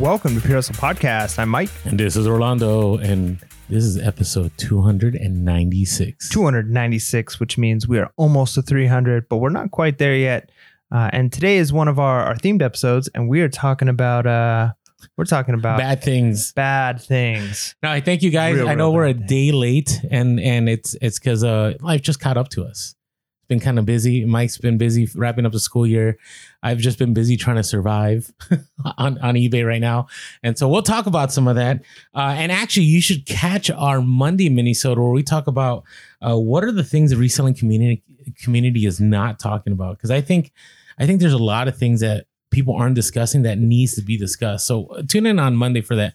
Welcome to Pure Hustle Podcast. I'm Mike. And this is Orlando, and this is episode 296. 296, which means we are almost to 300, but we're not quite there yet. Uh, and today is one of our, our themed episodes, and we are talking about uh, we're talking about bad things. Bad things. Now, I thank you guys. Real, I know we're a day late, and and it's it's because uh life just caught up to us. Been kind of busy. Mike's been busy wrapping up the school year. I've just been busy trying to survive on on eBay right now, and so we'll talk about some of that. Uh, and actually, you should catch our Monday minisode where we talk about uh, what are the things the reselling community community is not talking about because I think I think there's a lot of things that people aren't discussing that needs to be discussed. So uh, tune in on Monday for that.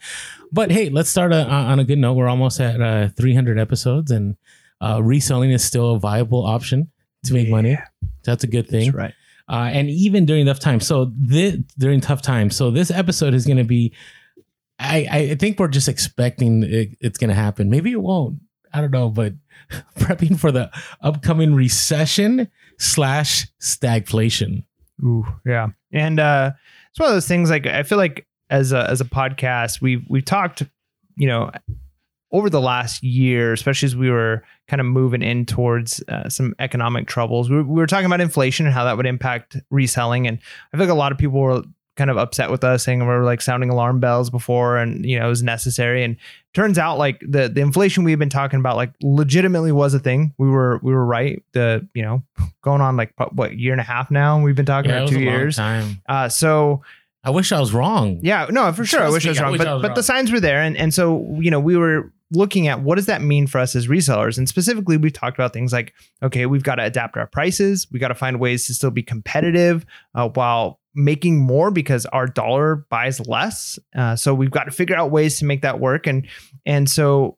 But hey, let's start uh, on a good note. We're almost at uh, 300 episodes, and uh, reselling is still a viable option to make money. That's a good thing. That's right. Uh, and even during tough times. So this during tough times. So this episode is going to be. I I think we're just expecting it, it's going to happen. Maybe it won't. I don't know, but prepping for the upcoming recession slash stagflation. Ooh, yeah. And uh, it's one of those things. Like I feel like as a as a podcast, we've we've talked, you know, over the last year, especially as we were kind of moving in towards uh, some economic troubles. We, we were talking about inflation and how that would impact reselling, and I feel like a lot of people were kind of upset with us saying we were like sounding alarm bells before and you know it was necessary and turns out like the the inflation we've been talking about like legitimately was a thing we were we were right the you know going on like what year and a half now we've been talking Yeah, about two years uh so I wish I was wrong. yeah, no, for sure. I wish I was I wrong, wish but I was but the signs were there, and and so you know we were looking at what does that mean for us as resellers, and specifically we've talked about things like okay, we've got to adapt our prices, we got to find ways to still be competitive uh, while making more because our dollar buys less. Uh, so we've got to figure out ways to make that work, and and so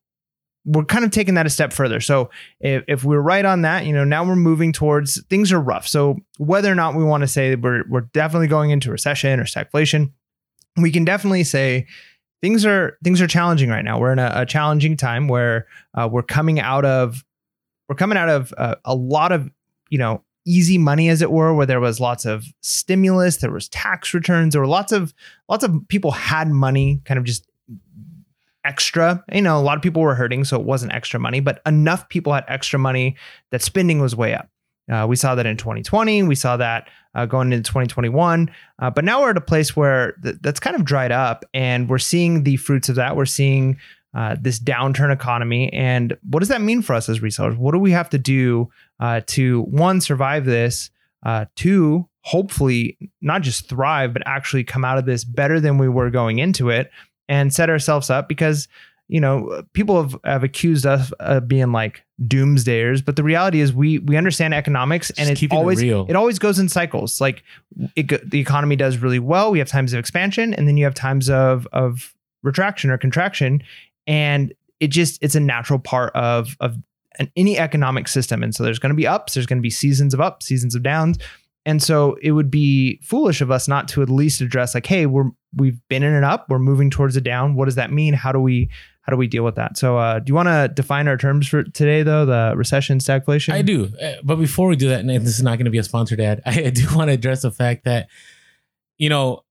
we're kind of taking that a step further. So if, if we're right on that, you know, now we're moving towards things are rough. So whether or not we want to say we're we're definitely going into recession or stagflation, we can definitely say things are things are challenging right now. We're in a, a challenging time where uh, we're coming out of we're coming out of uh, a lot of you know easy money as it were where there was lots of stimulus there was tax returns there were lots of lots of people had money kind of just extra. You know a lot of people were hurting so it wasn't extra money but enough people had extra money that spending was way up. Uh, we saw that in 2020 we saw that uh, going into 2021 uh, but now we're at a place where th- that's kind of dried up and we're seeing the fruits of that. We're seeing uh, this downturn economy. And what does that mean for us as resellers? What do we have to do uh, to one survive this uh, two hopefully not just thrive but actually come out of this better than we were going into it and set ourselves up? Because you know people have, have accused us of being like doomsdayers but the reality is we we understand economics and Just it's keeping it always it always goes in cycles. Like it, the economy does really well. We have times of expansion and then you have times of of retraction or contraction. And it just it's a natural part of of an, any economic system. And so there's going to be ups there's going to be seasons of ups seasons of downs. And so it would be foolish of us not to at least address like hey we're we've been in an up we're moving towards a down. What does that mean? How do we how do we deal with that so uh, do you want to define our terms for today though the recession stagflation I do. Uh, But before we do that, and this is not going to be a sponsored ad, I do want to address the fact that, you know,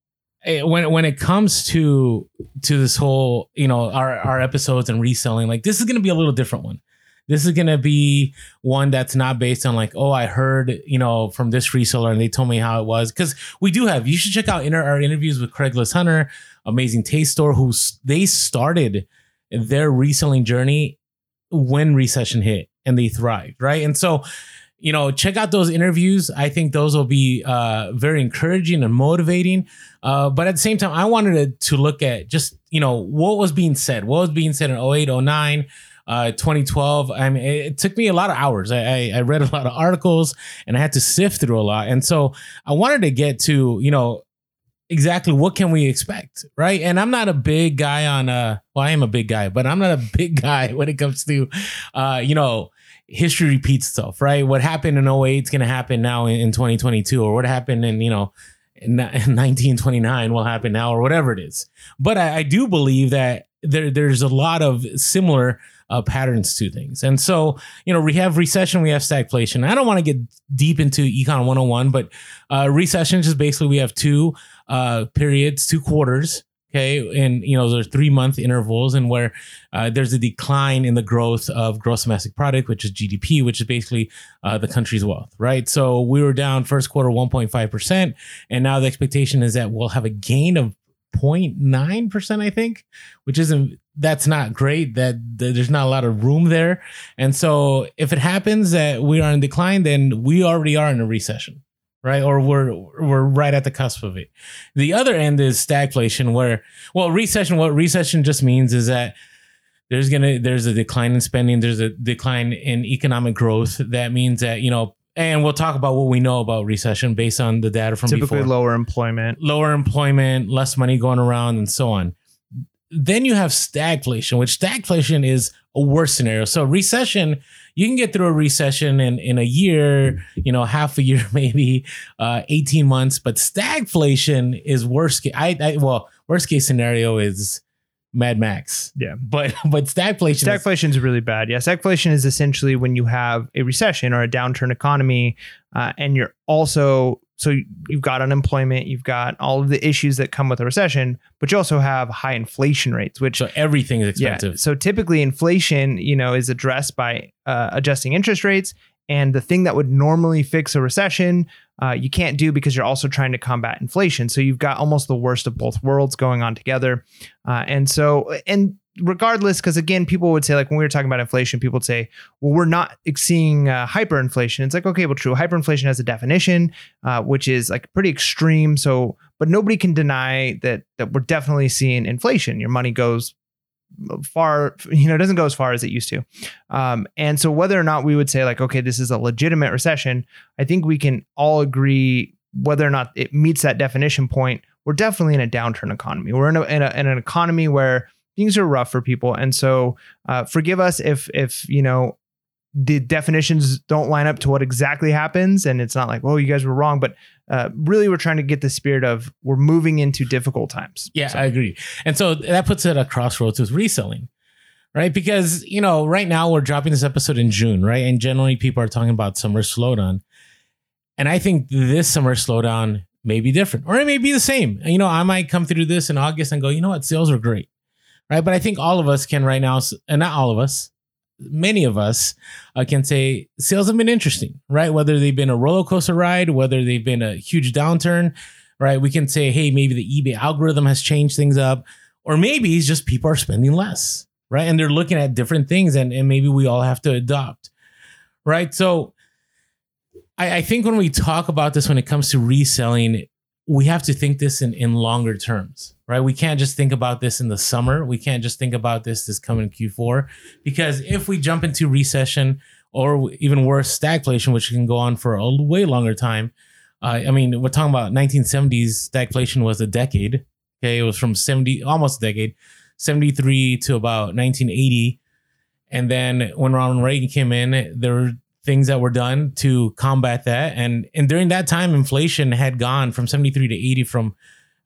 eh, when when it comes to to this whole, you know, our our episodes and reselling, like this is going to be a little different one. This is going to be one that's not based on like, oh, I heard, you know, from this reseller and they told me how it was. Because we do have, you should check out inter- our interviews with Craigslist Hunter, Amazing Taste Store, who they started their reselling journey when recession hit and they thrived, right? And so, you know, check out those interviews. I think those will be uh, very encouraging and motivating. Uh, but at the same time, I wanted to, to look at just, you know, what was being said. What was being said in 08, 09, uh, 2012. I mean, it, took me a lot of hours. I, I read a lot of articles and I had to sift through a lot. And so I wanted to get to, you know, exactly. What can we expect right? And i'm not a big guy on uh well i am a big guy but i'm not a big guy when it comes to uh you know history repeats itself right? What happened in 08 is going to happen now in, in 2022 or what happened in you know in, in 1929 will happen now or whatever it is. But i, I do believe that there, there's a lot of similar uh, patterns to things. And so you know we have recession we have stagflation. I don't want to get deep into econ 101 but uh, recession is just basically we have two uh, periods, two quarters. Okay, and you know there's three month intervals, and where uh, there's a decline in the growth of gross domestic product, which is GDP, which is basically uh, the country's wealth, right? So we were down first quarter 1.5 percent, and now the expectation is that we'll have a gain of 0.9 percent, I think, which isn't that's not great. That, that there's not a lot of room there, and so if it happens that we are in decline, then we already are in a recession right? Or we're we're right at the cusp of it. The other end is stagflation, where well, recession. What recession just means is that there's gonna there's a decline in spending, there's a decline in economic growth. That means that you know, and we'll talk about what we know about recession based on the data from Typically before. lower employment. lower employment, less money going around, and so on. Then you have stagflation, which stagflation is a worse scenario. So recession, you can get through a recession in, in a year, you know, half a year, maybe uh, 18 months, but stagflation is worst case. I, I well, worst case scenario is Mad Max. Yeah. But but stagflation, is- Stagflation is really bad. Yeah, stagflation is essentially when you have a recession or a downturn economy, uh, and you're also so you've got unemployment, you've got all of the issues that come with a recession, but you also have high inflation rates, which so everything is expensive. Yeah. So typically, inflation, you know, is addressed by uh, adjusting interest rates, and the thing that would normally fix a recession, uh, you can't do because you're also trying to combat inflation. So you've got almost the worst of both worlds going on together, uh, and so and regardless, because again, people would say like when we were talking about inflation, people would say, well, we're not seeing uh, hyperinflation. It's like okay, well, true. Hyperinflation has a definition, uh, which is like pretty extreme. So, but nobody can deny that that we're definitely seeing inflation. Your money goes far you know it doesn't go as far as it used to um, and so whether or not we would say like okay this is a legitimate recession i think we can all agree whether or not it meets that definition point we're definitely in a downturn economy we're in, a, in, a, in an economy where things are rough for people and so uh, forgive us if if you know the definitions don't line up to what exactly happens and it's not like oh you guys were wrong but uh, really we're trying to get the spirit of we're moving into difficult times Yeah, So- I agree. And so that puts it at a crossroads with reselling, right? Because, you know, right now we're dropping this episode in June, right? And generally people are talking about summer slowdown. And I think this summer slowdown may be different or it may be the same. You know, I might come through this in August and go, you know what, sales are great, right? But I think all of us can right now, and not all of us, many of us uh, can say sales have been interesting, right? Whether they've been a roller coaster ride, whether they've been a huge downturn, right? We can say, hey, maybe the eBay algorithm has changed things up, or maybe it's just people are spending less, right? And they're looking at different things, and, and maybe we all have to adopt, right? So I, I think when we talk about this, when it comes to reselling, we have to think this in, in longer terms, right? We can't just think about this in the summer. We can't just think about this this coming Q4, because if we jump into recession or even worse, stagflation, which can go on for a way longer time, uh, I mean, we're talking about 1970s. Stagflation was a decade. Okay, it was from 70, almost a decade, 73 to about 1980. And then when Ronald Reagan came in, there were things that were done to combat that. And and during that time, inflation had gone from 73 to 80 from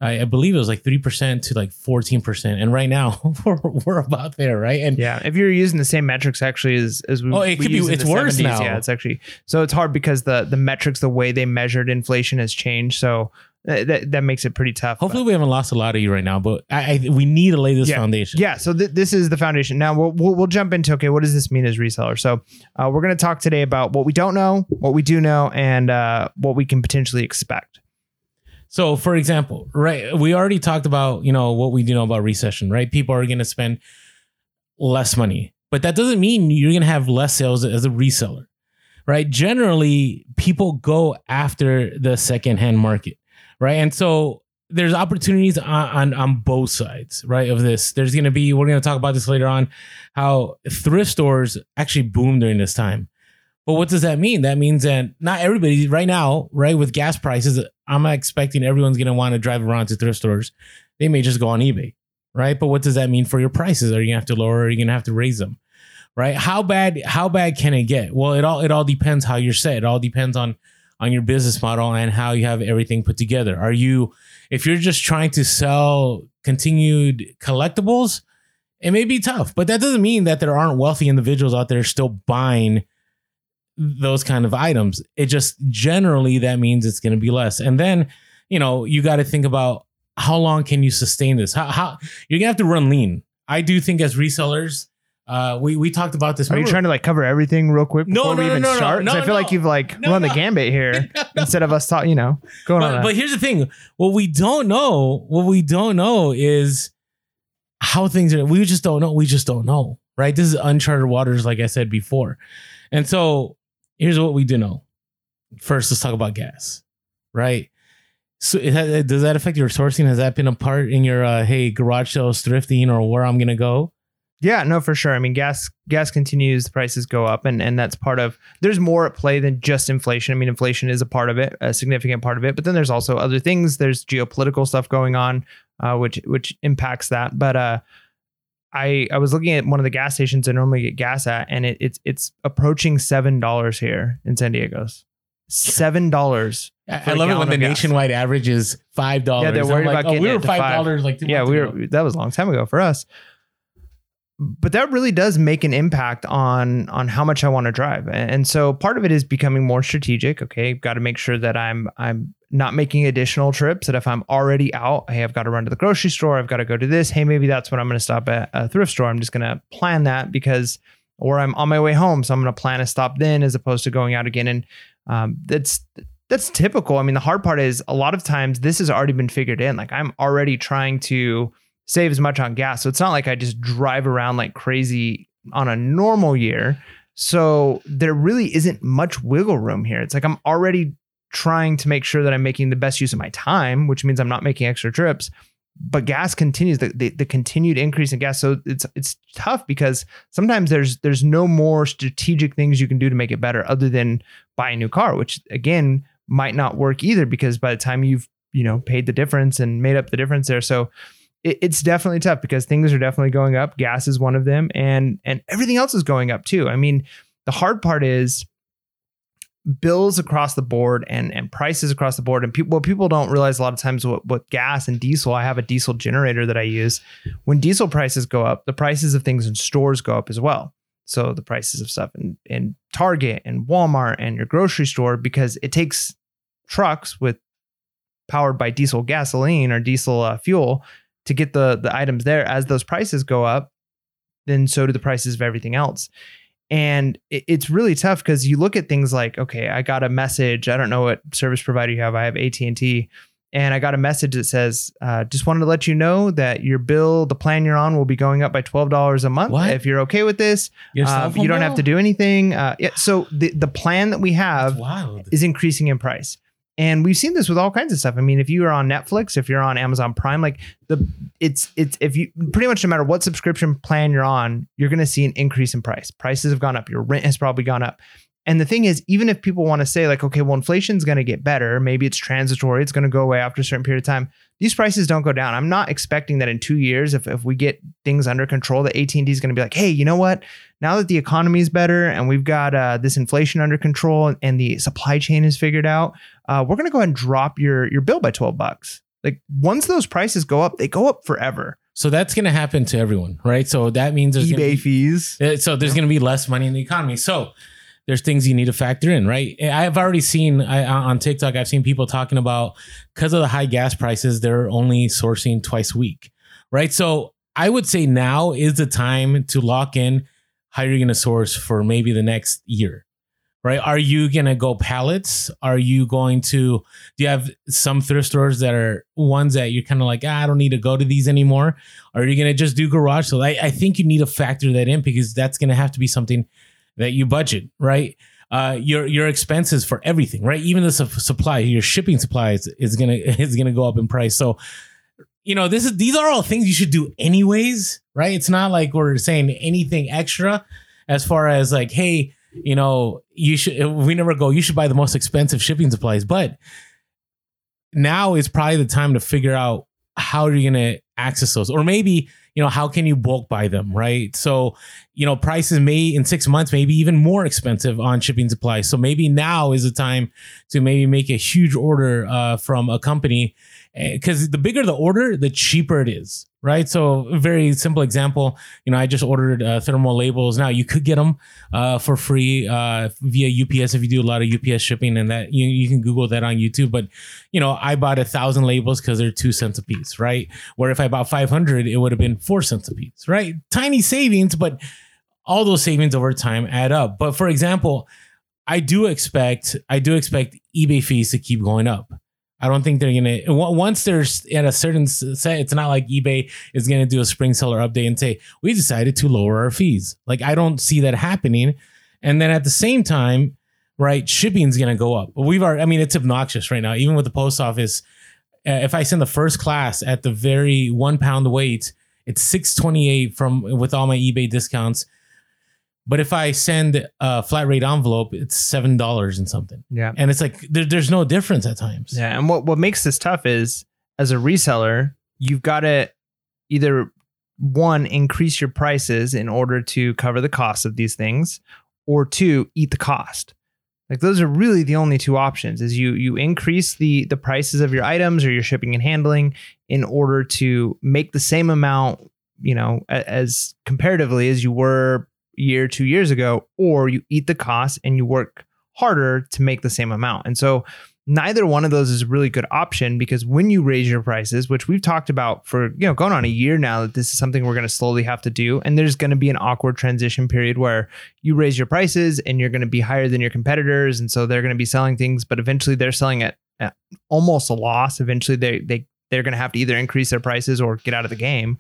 I, I believe it was like 3% to like 14%. And right now we're, we're about there, right? And Yeah, if you're using the same metrics actually as as we, Oh, it we could be- it's worse 70s, now. Yeah, it's actually so it's hard because the the metrics, the way they measured inflation has changed. So that that makes it pretty tough. but- hopefully we haven't lost a lot of you right now, but I, I we need to lay this Yeah. foundation. yeah, so th- this is the foundation. Now we'll, we'll we'll jump into okay, what does this mean as reseller? So uh, we're going to talk today about what we don't know, what we do know, and uh, what we can potentially expect. So, for example, right, we already talked about you know what we do know about recession, right? People are going to spend less money, but that doesn't mean you're going to have less sales as a reseller, right? Generally, people go after the secondhand market, right? And so there's opportunities on, on on both sides, right? Of this, there's going to be we're going to talk about this later on, how thrift stores actually boom during this time. But what does that mean? That means that not everybody right now, right, with gas prices, I'm expecting everyone's going to want to drive around to thrift stores. They may just go on eBay, right? But what does that mean for your prices? Are you going to have to lower? Or are you going to have to raise them? Right? How bad? How bad can it get? Well, it all it all depends how you're set. It all depends on on your business model and how you have everything put together. Are you if you're just trying to sell continued collectibles, it may be tough, but that doesn't mean that there aren't wealthy individuals out there still buying those kind of items. It just generally that means it's going to be less. And then, you know, you got to think about how long can you sustain this? How, how you're gonna have to run lean. I do think as resellers, uh, we we talked about this. Are you trying to like cover everything real quick before no, we even no, no, start? 'Cause no, I feel like you've like No, run the gambit here No, no. instead of us talking. You know, going on. but, that. but here's the thing: what we don't know, what we don't know is how things are. We just don't know. We just don't know, right? This is uncharted waters, like I said before. And so here's what we do know. First, let's talk about gas, right? So has, does that affect your sourcing? Has that been a part in your uh, hey garage sales thrifting or where I'm gonna go? Yeah, no, for sure. I mean, gas gas continues, the prices go up, and and that's part of. There's more at play than just inflation. I mean, inflation is a part of it, a significant part of it, but then there's also other things. There's geopolitical stuff going on, uh, which which impacts that. But uh, I I was looking at one of the gas stations I normally get gas at, and it, it's it's approaching seven dollars here in San Diego's. Seven dollars. I, For I a love it when the gas. nationwide average is five dollars. Yeah, they're worried about oh, getting we were five dollars like Yeah, we ago. were. That was a long time ago for us. But that really does make an impact on on how much I want to drive, and so part of it is becoming more strategic. Okay, got to make sure that I'm I'm not making additional trips. That if I'm already out, hey, I've got to run to the grocery store. I've got to go to this. Hey, maybe that's when I'm going to stop at a thrift store. I'm just going to plan that because, or I'm on my way home, so I'm going to plan a stop then as opposed to going out again. And um, that's that's typical. I mean, the hard part is a lot of times this has already been figured in. Like I'm already trying to save as much on gas. So it's not like I just drive around like crazy on a normal year. So there really isn't much wiggle room here. It's like I'm already trying to make sure that I'm making the best use of my time, which means I'm not making extra trips. But gas continues the, the the continued increase in gas. So it's it's tough because sometimes there's there's no more strategic things you can do to make it better other than buy a new car, which again might not work either because by the time you've you know paid the difference and made up the difference there so it, it's definitely tough because things are definitely going up. Gas is one of them and and everything else is going up too. I mean the hard part is bills across the board and and prices across the board and people people don't realize a lot of times what what gas and diesel i have a diesel generator that i use. When diesel prices go up the prices of things in stores go up as well. So the prices of stuff in, in target and walmart and your grocery store because it takes trucks with powered by diesel gasoline or diesel uh, fuel to get the the items there. As those prices go up then so do the prices of everything else. And it, it's really tough because you look at things like okay i got a message. I don't know what service provider you have. I have at&t and i got a message that says uh, just wanted to let you know that your bill the plan you're on will be going up by $12 a month What? if you're okay with this. Phone you don't bill? have to do anything. Uh, yeah, so the, the plan that we have is increasing in price. And we've seen this with all kinds of stuff. I mean, if you are on Netflix, if you're on Amazon Prime, like the it's it's if you pretty much no matter what subscription plan you're on, you're going to see an increase in price. Prices have gone up. Your rent has probably gone up. And the thing is, even if people want to say like, okay, well, inflation's going to get better, maybe it's transitory, it's going to go away after a certain period of time. These prices don't go down. I'm not expecting that in two years, if, if we get things under control, that AT&T is going to be like, hey, you know what? Now that the economy is better and we've got uh, this inflation under control and the supply chain is figured out, uh, we're going to go ahead and drop your your bill by 12 bucks. Like once those prices go up, they go up forever. So that's going to happen to everyone, right? So that means there's eBay be- fees. Uh, So there's going to be less money in the economy. So there's things you need to factor in, right? I've already seen I, on TikTok, I've seen people talking about because of the high gas prices, they're only sourcing twice a week, right? So I would say now is the time to lock in how you're going to source for maybe the next year, right? Are you going to go pallets? Are you going to, do you have some thrift stores that are ones that you're kind of like, ah, I don't need to go to these anymore? Are you going to just do garage sales? I, I think you need to factor that in because that's going to have to be something that you budget, right? Uh, your your expenses for everything, right? Even the su- supply, your shipping supplies is gonna is gonna go up in price. So, you know, this is these are all things you should do anyways, right? It's not like we're saying anything extra as far as like, hey, you know, you should. We never go. You should buy the most expensive shipping supplies, but now is probably the time to figure out how you're gonna access those, or maybe you know, how can you bulk buy them, right? So, you know, prices may in six months, maybe even more expensive on shipping supplies. So maybe now is the time to maybe make a huge order uh, from a company because the bigger the order, the cheaper it is, right? So, a very simple example, you know, I just ordered uh, thermal labels. Now you could get them uh, for free uh, via UPS if you do a lot of UPS shipping, and that you, you can Google that on YouTube. But you know, I bought a thousand labels because they're two cents a piece, right? Where if I bought five hundred, it would have been four cents a piece, right? Tiny savings, but all those savings over time add up. But for example, I do expect I do expect eBay fees to keep going up. I don't think they're gonna once there's at a certain set. It's not like eBay is gonna do a spring seller update and say we decided to lower our fees. Like I don't see that happening. And then at the same time, right, shipping's gonna go up. We've already. I mean, it's obnoxious right now. Even with the post office, uh, if I send the first class at the very one pound weight, it's six twenty eight from with all my eBay discounts. But if I send a flat rate envelope, it's seven dollars and something. Yeah. And it's like there, there's no difference at times. Yeah. And what, what makes this tough is as a reseller, you've got to either one, increase your prices in order to cover the cost of these things, or two, eat the cost. Like those are really the only two options is you you increase the the prices of your items or your shipping and handling in order to make the same amount, you know, as comparatively as you were year, two years ago, or you eat the cost and you work harder to make the same amount. And so neither one of those is a really good option because when you raise your prices, which we've talked about for, you know, going on a year now that this is something we're going to slowly have to do and there's going to be an awkward transition period where you raise your prices and you're going to be higher than your competitors and so they're going to be selling things but eventually they're selling at, at almost a loss. Eventually they they they're going to have to either increase their prices or get out of the game.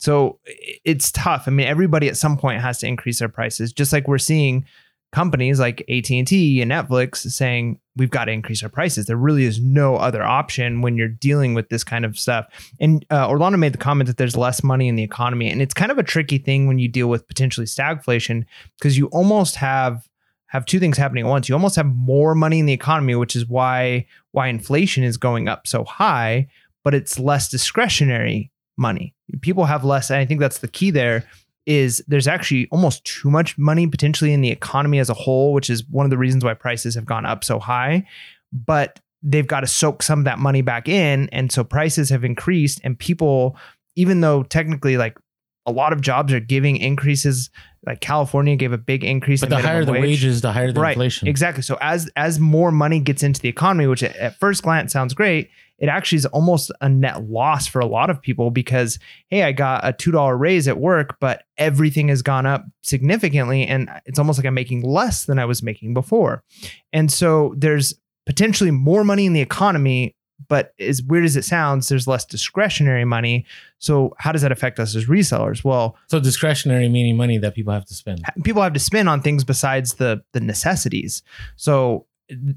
So it's tough. I mean, everybody at some point has to increase their prices, just like we're seeing companies like AT&T and Netflix saying we've got to increase our prices. There really is no other option when you're dealing with this kind of stuff. And uh, Orlando made the comment that there's less money in the economy, and it's kind of a tricky thing when you deal with potentially stagflation because you almost have have two things happening at once. You almost have more money in the economy, which is why why inflation is going up so high, but it's less discretionary money. People have less. And I think that's the key there is there's actually almost too much money potentially in the economy as a whole, which is one of the reasons why prices have gone up so high. But they've got to soak some of that money back in. And so prices have increased and people, even though technically like a lot of jobs are giving increases like California gave a big increase. But the higher the wage. wages, the higher the right, inflation. Exactly. So as as more money gets into the economy, which at first glance sounds great, it actually is almost a net loss for a lot of people because hey, I got a two dollar raise at work, but everything has gone up significantly, and it's almost like I'm making less than I was making before. And so there's potentially more money in the economy but as weird as it sounds, there's less discretionary money. So how does that affect us as resellers? Well, so discretionary meaning money that people have to spend. People have to spend on things besides the the necessities. So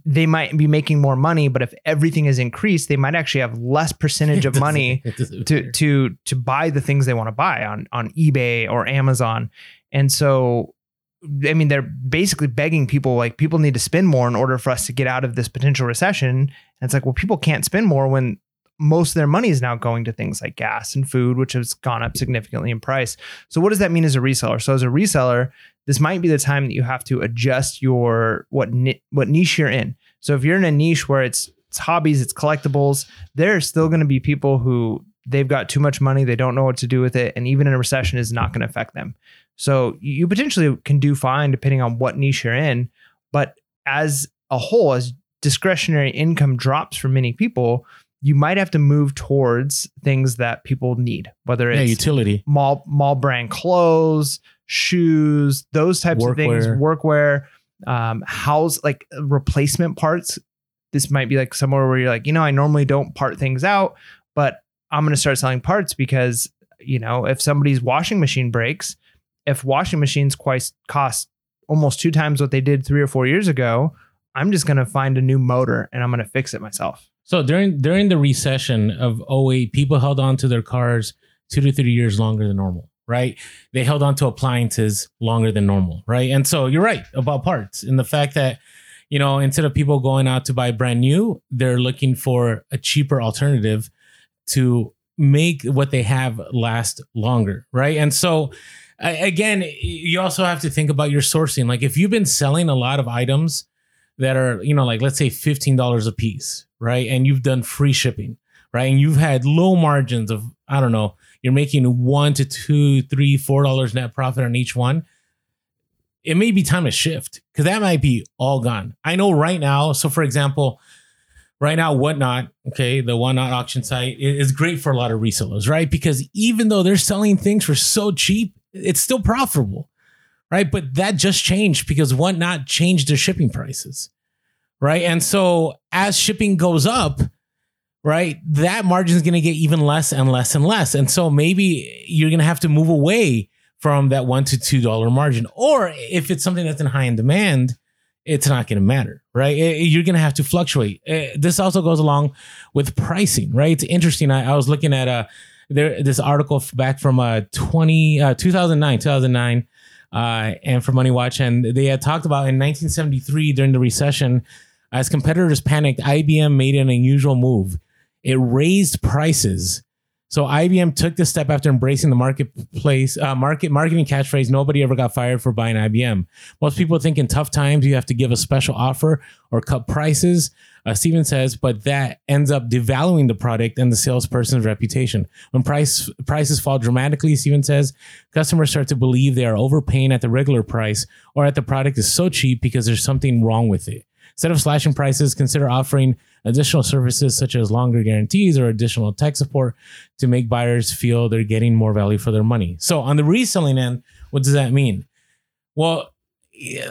they might be making more money, but if everything is increased, they might actually have less percentage of money to to to buy the things they want to buy on on eBay or Amazon. And so I mean, they're basically begging people like people need to spend more in order for us to get out of this potential recession. And it's like, well, people can't spend more when most of their money is now going to things like gas and food, which has gone up significantly in price. So, what does that mean as a reseller? So, as a reseller, this might be the time that you have to adjust your what ni- what niche you're in. So, if you're in a niche where it's it's hobbies, it's collectibles, there are still going to be people who they've got too much money, they don't know what to do with it, and even in a recession is not going to affect them. So you potentially can do fine depending on what niche you're in. But as a whole, as discretionary income drops for many people, you might have to move towards things that people need, whether it's yeah, utility, mall mall brand clothes, shoes, those types workwear. of things, workwear, um, house like replacement parts. This might be like somewhere where you're like, you know, I normally don't part things out, but I'm going to start selling parts because you know if somebody's washing machine breaks, if washing machines quite cost almost two times what they did three or four years ago, I'm just going to find a new motor and I'm going to fix it myself. So during during the recession of 08, people held on to their cars two to three years longer than normal, right? They held on to appliances longer than normal, right? And so you're right about parts and the fact that you know instead of people going out to buy brand new, they're looking for a cheaper alternative to make what they have last longer, right? And so again, you also have to think about your sourcing. Like if you've been selling a lot of items that are, you know, like let's say $15 a piece, right? And you've done free shipping, right? And you've had low margins of, I don't know, you're making one to two, three, four dollars net profit on each one. It may be time to shift because that might be all gone. I know right now. So, for example, right now, Whatnot, okay, the Whatnot auction site is great for a lot of resellers, right? Because even though they're selling things for so cheap, it's still profitable, right? But that just changed because Whatnot changed their shipping prices, right? And so as shipping goes up, right, that margin is going to get even less and less and less. And so maybe you're going to have to move away from that one to two dollar margin, or if it's something that's in high in demand, it's not going to matter, right? You're going to have to fluctuate. This also goes along with pricing, right? It's interesting. I, I was looking at a there this article back from uh 20 uh 2009 2009 uh and from money watch and they had talked about in 1973 during the recession as competitors panicked ibm made an unusual move it raised prices so IBM took this step after embracing the marketplace uh, market marketing catchphrase. Nobody ever got fired for buying IBM. Most people think in tough times you have to give a special offer or cut prices. Uh, Steven says, but that ends up devaluing the product and the salesperson's reputation. When price prices fall dramatically, Steven says, customers start to believe they are overpaying at the regular price or at the product is so cheap because there's something wrong with it. Instead of slashing prices, consider offering additional services such as longer guarantees or additional tech support to make buyers feel they're getting more value for their money. So, on the reselling end, what does that mean? Well,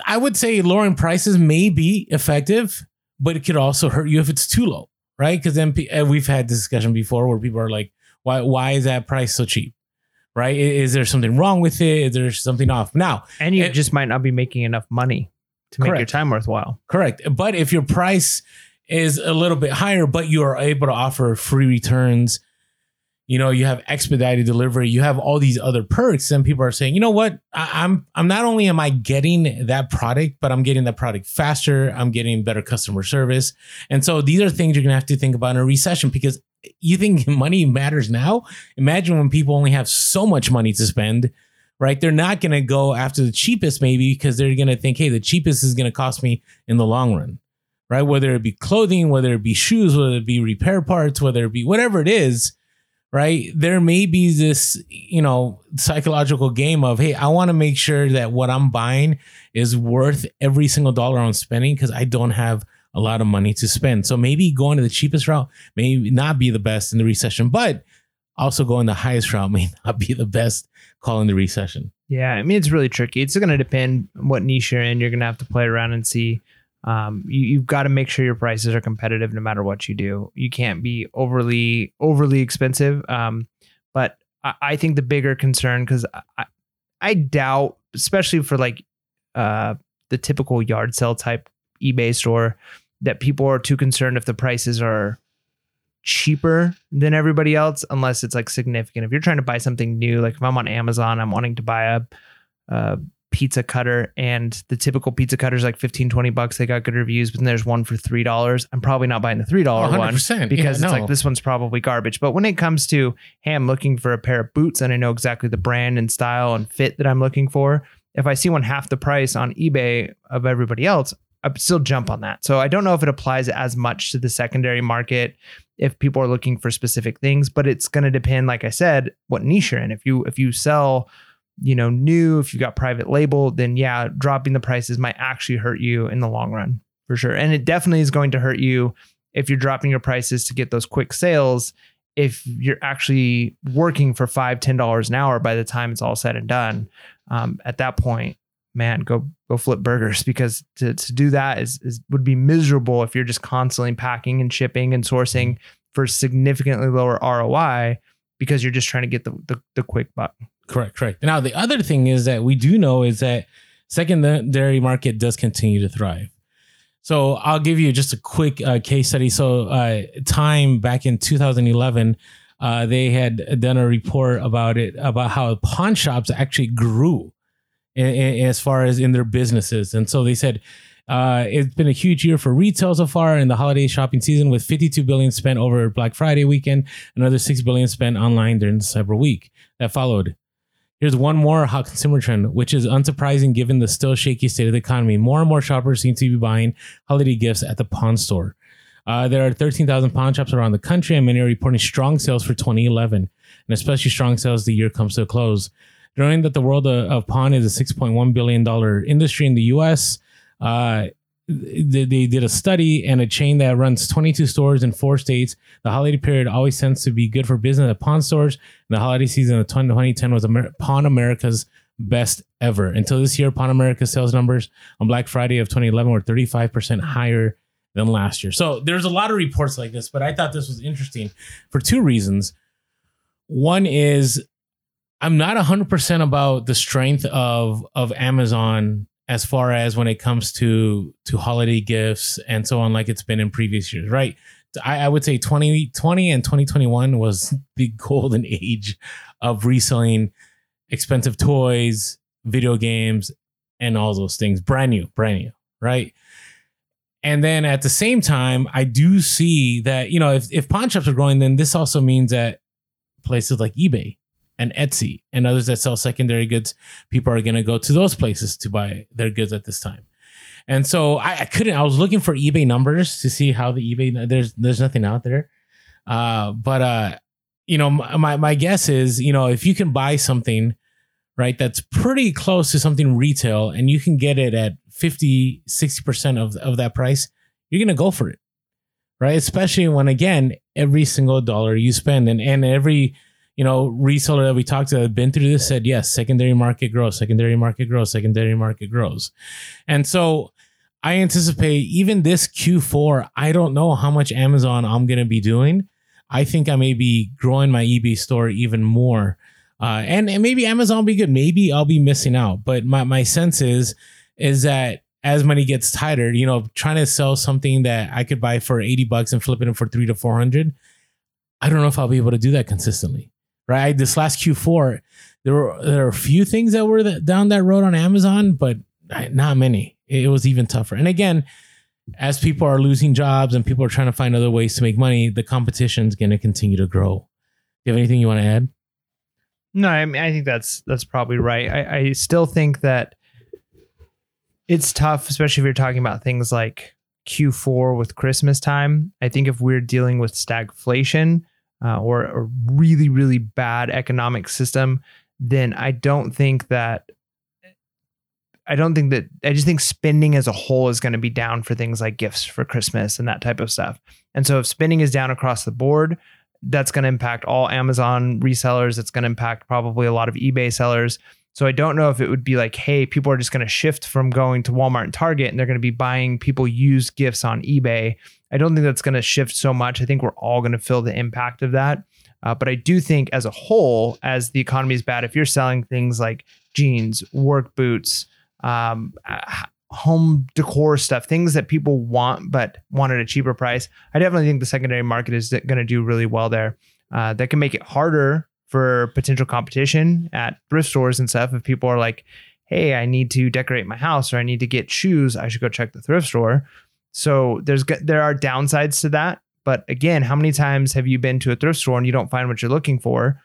I would say lowering prices may be effective but it could also hurt you if it's too low, right? Because then we've had this discussion before where people are like, why why is that price so cheap? Right? Is there something wrong with it? Is there something off? Now, and you it, just might not be making enough money to make correct. your time worthwhile. Correct. But if your price is a little bit higher, but you are able to offer free returns, you know, you have expedited delivery, you have all these other perks, and people are saying, you know what, I, am I'm not only am I getting that product, but I'm getting that product faster, I'm getting better customer service, and so these are things you're gonna have to think about in a recession because you think money matters now. Imagine when people only have so much money to spend, right? They're not gonna go after the cheapest maybe because they're gonna think, hey, the cheapest is gonna cost me in the long run, right? Whether it be clothing, whether it be shoes, whether it be repair parts, whether it be whatever it is right? There may be this, you know, psychological game of, hey, I want to make sure that what I'm buying is worth every single dollar I'm spending because I don't have a lot of money to spend. So maybe going to the cheapest route may not be the best in the recession, but also going the highest route may not be the best call in the recession. Yeah, I mean it's really tricky. It's going to depend what niche you're in. You're going to have to play around and see um, you, have got to make sure your prices are competitive no matter what you do. You can't be overly overly expensive. Um, but I, I, think the bigger concern because I, I doubt, especially for like uh, the typical yard sale type eBay store, that people are too concerned if the prices are cheaper than everybody else, unless it's like significant. If you're trying to buy something new, like if I'm on Amazon, I'm wanting to buy a, a pizza cutter and the typical pizza cutter is like 15 20 bucks they got good reviews but then there's one for three dollars i'm probably not buying the three dollar one because yeah, it's no. like this one's probably garbage but when it comes to hey i'm looking for a pair of boots and i know exactly the brand and style and fit that i'm looking for if i see one half the price on ebay of everybody else i still jump on that so i don't know if it applies as much to the secondary market if people are looking for specific things but it's going to depend like i said what niche you're in if you if you sell you know, new, if you got private label, then yeah, dropping the prices might actually hurt you in the long run for sure. And it definitely is going to hurt you if you're dropping your prices to get those quick sales. If you're actually working for five, ten dollars an hour by the time it's all said and done, um, at that point, man, go go flip burgers because to, to do that is, is would be miserable if you're just constantly packing and shipping and sourcing for significantly lower ROI because you're just trying to get the, the, the quick buck. Correct, correct. Now the other thing is that we do know is that secondary market does continue to thrive. So I'll give you just a quick uh, case study. So uh, Time back in 2011, uh, they had done a report about it about how pawn shops actually grew as far as in their businesses, and so they said Uh, it's been a huge year for retail so far in the holiday shopping season, with 52 billion spent over Black Friday weekend, another 6 billion spent online during the Cyber Week that followed. Here's one more hot consumer trend, which is unsurprising given the still shaky state of the economy. More and more shoppers seem to be buying holiday gifts at the pawn store. Uh, there are 13,000 pawn shops around the country, and many are reporting strong sales for 2011, and especially strong sales the year comes to a close. Knowing that the world of, of pawn is a $6.1 billion industry in the US, uh, they, they did a study and a chain that runs 22 stores in four states. The holiday period always tends to be good for business at pawn stores. And the holiday season of 2010 was Amer- Pawn America's best ever. Until this year, Pawn America's sales numbers on Black Friday of 2011 were 35% higher than last year. So there's a lot of reports like this, but I thought this was interesting for two reasons. One is I'm not 100% about the strength of of Amazon as far as when it comes to to holiday gifts and so on like it's been in previous years, right? I, I would say 2020 and 2021 was the golden age of reselling expensive toys, video games, and all those things. Brand new, brand new, right? And then at the same time, I do see that, you know, if, if pawn shops are growing, then this also means that places like eBay and Etsy and others that sell secondary goods, people are going to go to those places to buy their goods at this time. And so I, I, couldn't, I was looking for eBay numbers to see how the eBay, there's, there's nothing out there. Uh, but, uh, you know, my, my guess is, you know, if you can buy something, right, that's pretty close to something retail and you can get it at 50, 60% of, of that price, you're going to go for it. Right. Especially when, again, every single dollar you spend and, and every, you know, reseller that we talked to that have been through this said, yes, secondary market grows, secondary market grows, secondary market grows. And so I anticipate even this Q4, I don't know how much Amazon I'm going to be doing. I think I may be growing my eBay store even more. Uh, and, and maybe Amazon will be good. Maybe I'll be missing out. But my, my sense is, is that as money gets tighter, you know, trying to sell something that I could buy for 80 bucks and flipping it for three to 400, I don't know if I'll be able to do that consistently right? This last Q4, there were there are a few things that were that, down that road on Amazon, but not many. It was even tougher. And again, as people are losing jobs and people are trying to find other ways to make money, the competition is going to continue to grow. Do you have anything you want to add? No, I mean I think that's that's probably right. I, I still think that it's tough, especially if you're talking about things like Q4 with Christmas time. I think if we're dealing with stagflation, uh, or a really, really bad economic system, then I don't think that. I don't think that I just think spending as a whole is going to be down for things like gifts for Christmas and that type of stuff. And so if spending is down across the board, that's going to impact all Amazon resellers. It's going to impact probably a lot of eBay sellers. So I don't know if it would be like, hey, people are just going to shift from going to Walmart and Target and they're going to be buying people used gifts on eBay I don't think that's going to shift so much. I think we're all going to feel the impact of that. Uh, but I do think as a whole, as the economy is bad, if you're selling things like jeans, work boots, um, home decor stuff, things that people want but want at a cheaper price, I definitely think the secondary market is going to do really well there. Uh, that can make it harder for potential competition at thrift stores and stuff. If people are like, hey, I need to decorate my house or I need to get shoes, I should go check the thrift store. So there's there are downsides to that. But again, how many times have you been to a thrift store and you don't find what you're looking for?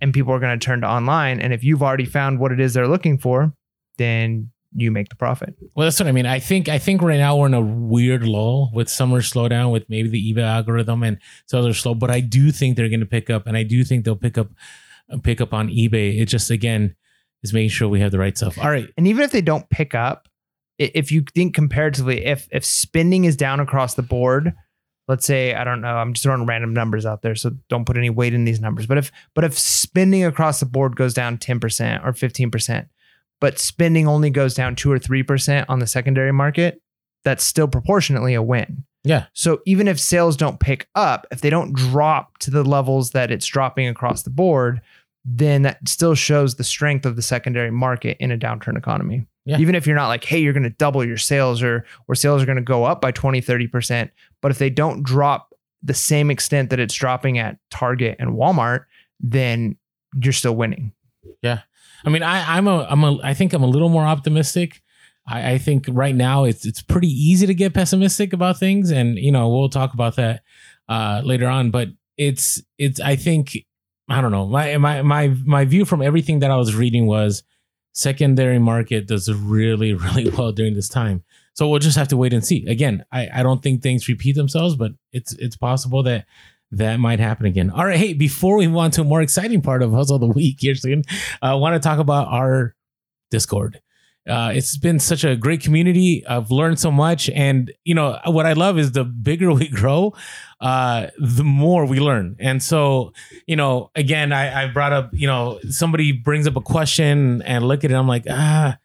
And people are going to turn to online. And if you've already found what it is they're looking for, then you make the profit. Well, that's what I mean. I think I think right now we're in a weird lull with summer slowdown with maybe the eBay algorithm and so they're slow. But I do think they're going to pick up, and I do think they'll pick up pick up on eBay. It just again is making sure we have the right stuff. All right. And even if they don't pick up, if you think comparatively, if if spending is down across the board, let's say I don't know, I'm just throwing random numbers out there, so don't put any weight in these numbers. But if but if spending across the board goes down 10% or 15%, but spending only goes down 2 or 3% on the secondary market, that's still proportionately a win. Yeah. So even if sales don't pick up, if they don't drop to the levels that it's dropping across the board, then that still shows the strength of the secondary market in a downturn economy. Yeah. Even if you're not like, hey, you're going to double your sales or or sales are going to go up by 20, 30%. But if they don't drop the same extent that it's dropping at Target and Walmart, then you're still winning. Yeah. I mean, I, I'm a I'm a I think I'm a little more optimistic. I, I think right now it's it's pretty easy to get pessimistic about things, and you know we'll talk about that uh, later on. But it's it's I think I don't know my my my my view from everything that I was reading was secondary market does really really well during this time. So we'll just have to wait and see. Again, I, I don't think things repeat themselves, but it's it's possible that that might happen again. All right, hey, before we move on to a more exciting part of Hustle of the Week here soon, I want to talk about our Discord. Uh, it's been such a great community. I've learned so much, and you know what I love is the bigger we grow, uh, the more we learn. And so, you know, again, I, I brought up, you know, somebody brings up a question and look at it. I'm like, ah,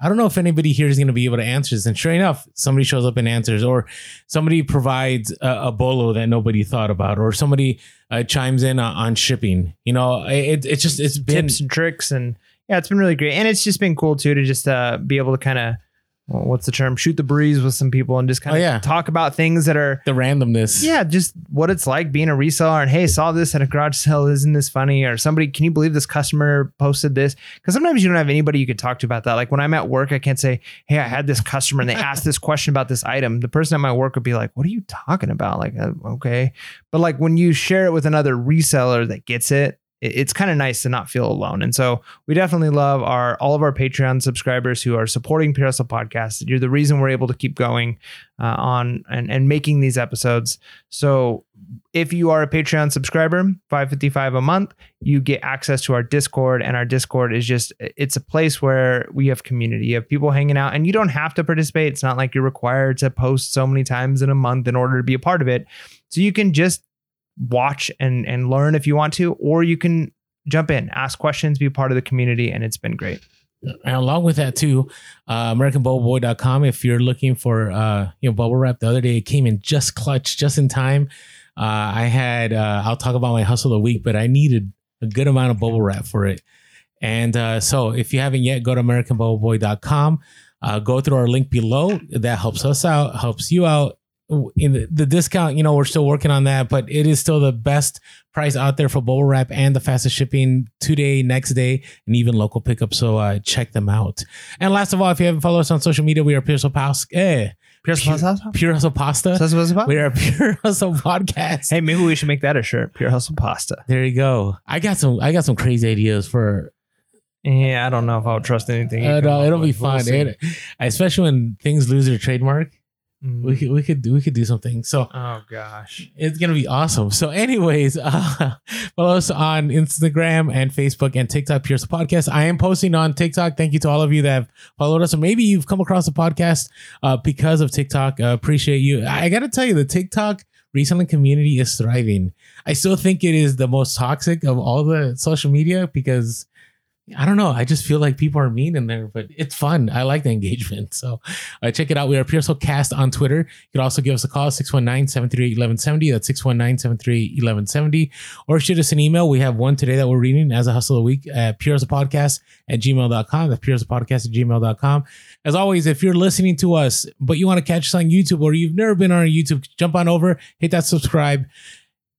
I don't know if anybody here is going to be able to answer this. And sure enough, somebody shows up and answers, or somebody provides a, a bolo that nobody thought about, or somebody uh, chimes in on, on shipping. You know, it, it's just it's been tips and tricks and yeah, it's been really great. And it's just been cool too to just uh, be able to kind of what's the term? Shoot the breeze with some people and just kind Oh, of yeah. talk about things that are the randomness. yeah, just what it's like being a reseller and hey, saw this at a garage sale. Isn't this funny? Or somebody, can you believe this customer posted this? Because sometimes you don't have anybody you could talk to about that. Like when I'm at work, I can't say, hey, I had this customer and they asked this question about this item. The person at my work would be like, what are you talking about? Like, uh, okay. But like when you share it with another reseller that gets it- it's kind of nice to not feel alone. And so we definitely love our all of our Patreon subscribers who are supporting Pure Podcast. You're the reason we're able to keep going uh, on and, and making these episodes. So if you are a Patreon subscriber, 555 a month, you get access to our Discord and our Discord is just it's a place where we have community. You have people hanging out and you don't have to participate. It's not like you're required to post so many times in a month in order to be a part of it. So you can just watch and and learn if you want to or you can jump in, ask questions, be part of the community and it's been great. And along with that too, uh, AmericanBubbleBoy.com. If you're looking for uh, you know bubble wrap, the other day it came in just clutch, just in time. Uh, I had uh, I'll talk about my hustle the week, but I needed a good amount of bubble wrap for it. And uh, so if you haven't yet, go to AmericanBubbleBoy.com. Uh, go through our link below. That helps us out, helps you out. In the, the discount, you know, we're still working on that, but it is still the best price out there for bubble wrap and the fastest shipping today, next day, and even local pickup. So uh, check them out. And last of all, if you haven't followed us on social media, we are Pure Hustle Pasta. Eh, Pure, Pure Hustle Pasta. So what it's about? We are Pure Hustle Podcast. Hey, maybe we should make that a shirt. Pure Hustle Pasta. There you go. I got some. I got some crazy ideas for. Yeah, I don't know if I would trust anything. Uh, no, it'll be with. We'll It- especially when things lose their trademark. Mm. We could. We could. We could do something. So Oh gosh. it's gonna be awesome. So, anyways, uh, follow us on Instagram and Facebook and TikTok. Pierce Podcast. I am posting on TikTok. Thank you to all of you that have followed us, or maybe you've come across the podcast uh, because of TikTok. Uh, appreciate you. I got to tell you, the TikTok reselling community is thriving. I still think it is the most toxic of all the social media because. I don't know. I just feel like people are mean in there, but it's fun. I like the engagement. So uh, check it out. We are Pure Soul Cast on Twitter. You can also give us a call, 619 738 1170. That's 619 738 1170. Or shoot us an email. We have one today that we're reading as a hustle of the week at Podcast at gmail.com. That's Podcast at gmail.com. As always, if you're listening to us, but you want to catch us on YouTube or you've never been on YouTube, jump on over, hit that subscribe.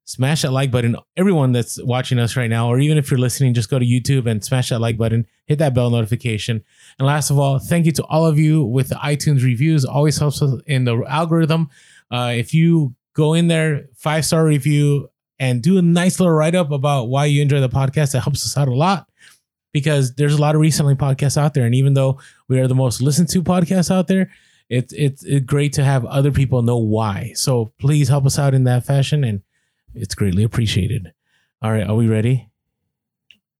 Smash that like button. Everyone that's watching us right now, or even if you're listening, just go to YouTube and smash that like button, hit that bell notification. And last of all, thank you to all of you with the iTunes reviews. Always helps us in the algorithm. Uh, if you go in there, five star review, and do a nice little write up about why you enjoy the podcast, that helps us out a lot because there's a lot of reselling podcasts out there. And even though we are the most listened to podcast out there, it's it's great to have other people know why. So please help us out in that fashion, and it's greatly appreciated. All right, are we ready?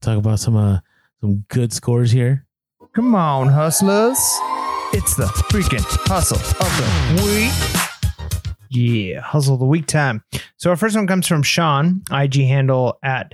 Talk about some uh some good scores here. Come on, hustlers. It's the freaking hustle of the week. Yeah, hustle the week time. So our first one comes from Sean, IG handle at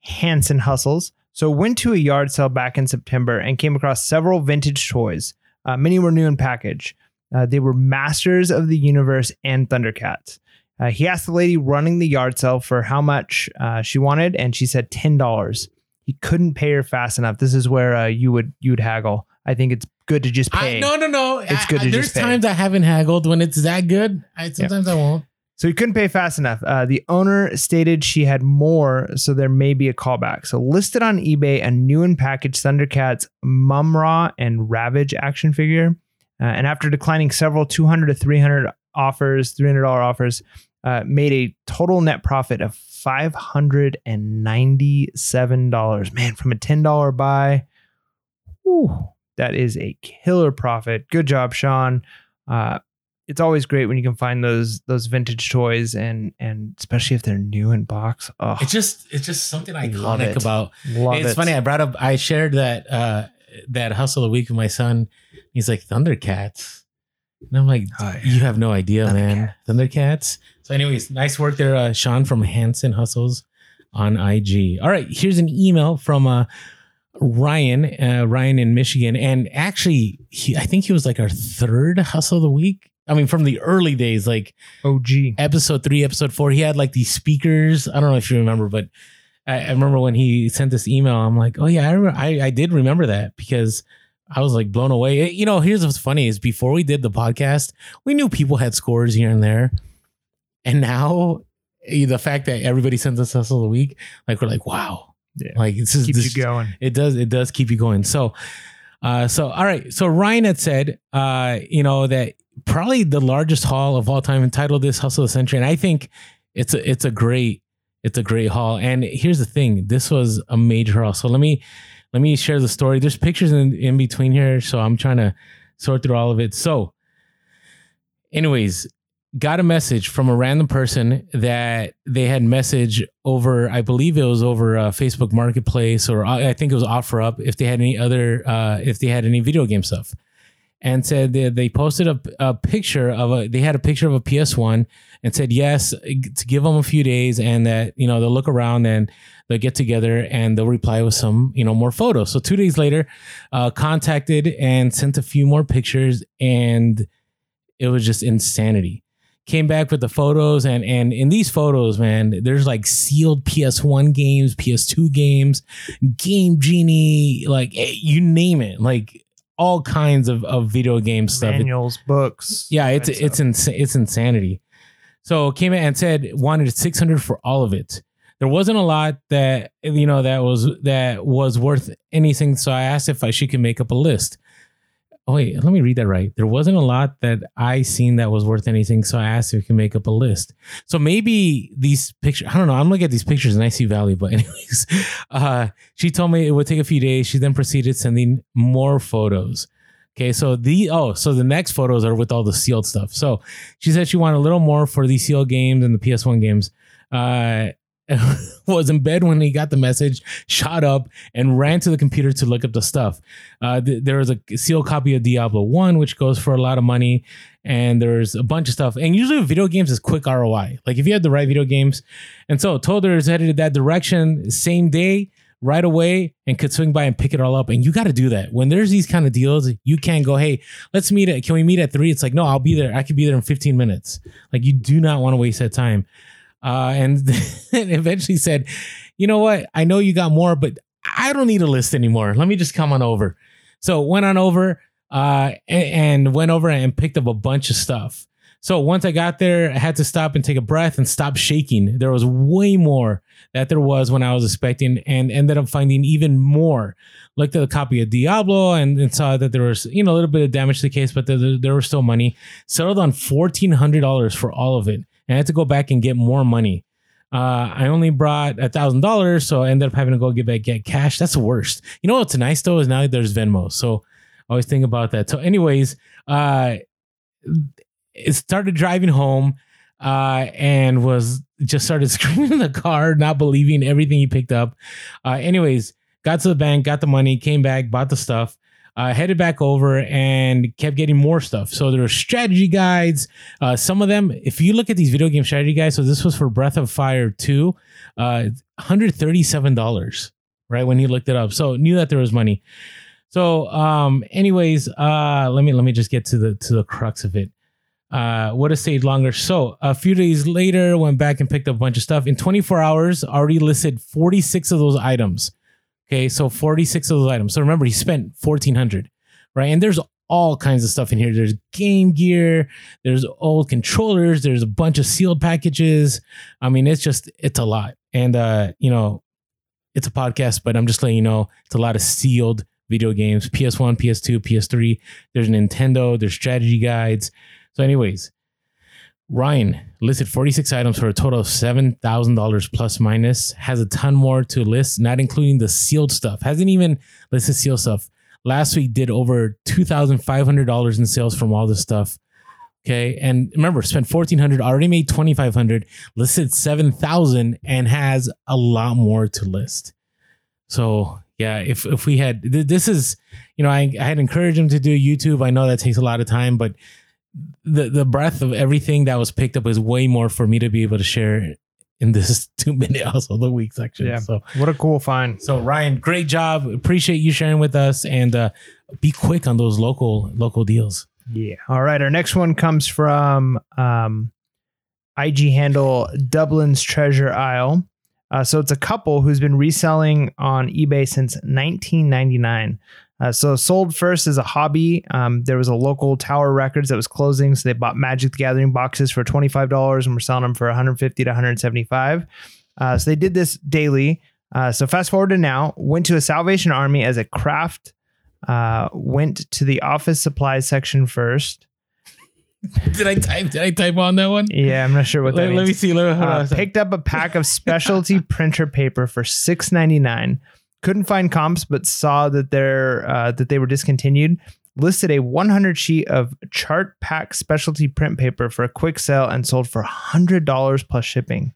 Hanson Hustles. So went to a yard sale back in September and came across several vintage toys. Uh, many were new in package. Uh, they were Masters of the Universe and Thundercats. Uh, he asked the lady running the yard sale for how much uh, she wanted, and she said ten dollars. He couldn't pay her fast enough. This is where uh, you would you would haggle. I think it's good to just pay. I, no, no, no. It's good I- to there's just pay. times I haven't haggled when it's that good. I sometimes I won't. So he couldn't pay fast enough. Uh, the owner stated she had more, so there may be a callback. So listed on eBay, a new and packaged Thundercats Mumm-Ra and Ravage action figure. Uh, and after declining several 200 to 300 offers, $300 offers, uh, made a total net profit of $597. Man, from a $10 buy, whew, that is a killer profit. Good job, Sean. Uh, it's always great when you can find those those vintage toys and and especially if they're new in box. Oh, It's just it's just something iconic it. about love it's it. funny. I brought up, I shared that uh that hustle of the week with my son. He's like Thundercats, and I'm like, Oh, yeah. you have no idea, man. Thundercats. So, anyways, nice work there, uh, Sean from Hanson Hustles on IG. All right, here's an email from uh Ryan, uh, Ryan in Michigan, and actually, he, I think he was like our third hustle of the week. I mean, from the early days, like OG. episode three, episode four, he had like these speakers. I don't know if you remember, but I, I remember when he sent this email. I'm like, oh yeah, I, remember, I I did remember that because I was like blown away. You know, here's what's funny is before we did the podcast, we knew people had scores here and there, and now eh, the fact that everybody sends us hustle of the week, like we're like, wow, Yeah. like this is Keeps this, you going. it does it does keep you going. So uh so all right. So ryan had said uh you know that probably the largest haul of all time entitled this hustle of the century. And i think it's a it's a great it's a great haul. And here's the thing. This was a major haul. So let me let me share the story. There's pictures in, in between here so i'm trying to sort through all of it. So anyways got a message from a random person that they had message over i believe it was over uh, facebook marketplace or uh, i think it was offer up if they had any other uh, if they had any video game stuff. And said that they posted a, a picture of a they had a picture of a ps1 and said yes to give them a few days and that you know they'll look around and they'll get together and they'll reply with some you know more photos. So two days later uh, contacted and sent a few more pictures and it was just insanity came back with the photos and and in these photos man there's like sealed ps1 games ps2 games game genie like eh, you name it like all kinds of, of video game stuff. It- Manuals, books. yeah it's it's ins- it's insanity. So came in and said wanted 600 for all of it. There wasn't a lot that you know that was that was worth anything so i asked if I, she could make up a list oh wait let me read that right there wasn't a lot that i seen that was worth anything so i asked if we can make up a list so maybe these pictures i don't know i'm looking at these pictures and i see value but anyways uh she told me it would take a few days she then proceeded sending more photos Okay, so the oh, so the next photos are with all the sealed stuff. So she said she wanted a little more for the sealed games and the PS1 games. Uh was in bed when he got the message, shot up, and ran to the computer to look up the stuff. Uh, th- there was a sealed copy of Diablo 1, which goes for a lot of money, and there's a bunch of stuff. And usually, video games is quick ROI. Like if you have the right video games, and so told her it's headed that direction same day right away and could swing by and pick it all up. And you got to do that. When there's these kind of deals, you can't go, hey, let's meet at, can we meet at three? It's like, no, I'll be there. I could be there in 15 minutes. Like you do not want to waste that time. Uh, and then eventually said, you know what? I know you got more, but I don't need a list anymore. Let me just come on over. So went on over uh, a- and went over and picked up a bunch of stuff. So once I got there, I had to stop and take a breath and stop shaking. There was way more that there was when I was expecting, and ended up finding even more. Looked at a copy of Diablo and, and saw that there was you know a little bit of damage to the case, but there, there, there was still money. Settled on fourteen hundred dollars for all of it, and I had to go back and get more money. Uh, I only brought a thousand dollars, so I ended up having to go get back get cash. That's the worst. You know what's nice though is now there's Venmo, so I always think about that. So, anyways, uh, it started driving home uh, and was just started screaming in the car, not believing everything he picked up. Uh, anyways, got to the bank, got the money, came back, bought the stuff, uh, headed back over, and kept getting more stuff. So there were strategy guides. Uh, some of them, if you look at these video game strategy guides, so this was for Breath of Fire 2, uh, $137, right? When he looked it up. So knew that there was money. So, um, anyways, uh, let me let me just get to the to the crux of it uh, would have stayed longer. So a few days later, went back and picked up a bunch of stuff. In 24 hours, already listed 46 of those items. Okay, so 46 of those items. So remember, he spent 1400, right? And there's all kinds of stuff in here. There's game gear, there's old controllers, there's a bunch of sealed packages. I mean, it's just it's a lot. And uh, you know, it's a podcast, but I'm just letting you know it's a lot of sealed video games, PS1, PS2, PS3. There's Nintendo, there's strategy guides. So, anyways, Ryan listed 46 items for a total of $7,000 plus minus, has a ton more to list, not including the sealed stuff. Hasn't even listed sealed stuff. Last week did over $2,500 in sales from all this stuff. Okay. And remember, spent 1400 already made 2500 listed 7000 and has a lot more to list. So, yeah, if if we had th- this is, you know, I, I had encouraged him to do YouTube. I know that takes a lot of time, but the the breadth of everything that was picked up is way more for me to be able to share in this two minute also the week section. Yeah. So What a cool find. so Ryan, great job. Appreciate you sharing with us and uh, be quick on those local local deals. Yeah. All right. Our next one comes from um, IG handle Dublin's Treasure Isle. Uh, so it's a couple who's been reselling on eBay since 1999. Uh, so sold first as a hobby. Um, there was a local Tower Records that was closing, so they bought Magic the Gathering boxes for twenty five dollars and were selling them for one hundred fifty to one hundred seventy five. Uh, so they did this daily. Uh, so fast forward to now, went to a Salvation Army as a craft. Uh, went to the office supplies section first. Did I type? Did I type on that one? Yeah, I'm not sure what that Let, means. let me see. Let me, Uh, picked up a pack of specialty printer paper for six ninety nine. Couldn't find comps, but saw that they're uh, that they were discontinued. Listed a 100 sheet of Chartpak specialty print paper for a quick sale and sold for hundred dollars plus shipping.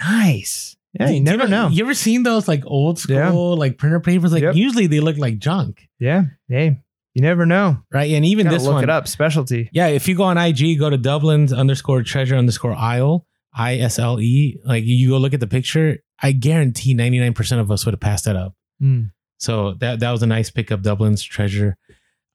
Nice. Yeah, you do never know. You ever seen those like old school Yeah. like printer papers? Like Yep. usually they look like junk, Yeah. Hey, you never know. right? And even this look one, it up. Specialty. yeah. If you go on IG, go to Dublin's underscore treasure underscore isle I S L E. Like you go look at the picture, I guarantee ninety nine percent of us would have passed that up. Mm. So that that was a nice pickup. Dublin's treasure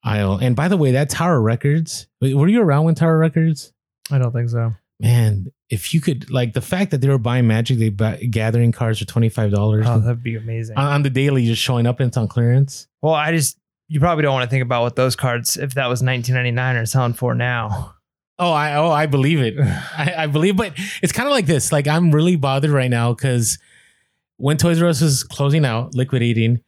isle. And by the way, that Tower Records. Were you around when Tower Records? I don't think so. Man, if you could like the fact that they were buying Magic, they buy gathering cards for twenty five dollars Oh, that'd be amazing. on, on the daily, just showing up and it's on clearance. well, I just you probably don't want to think about what those cards, if that was 1999, are selling for now. Oh, I oh I believe it. I, I believe, but it's kind of like this. Like I'm really bothered right now because when Toys R Us was closing out, liquidating,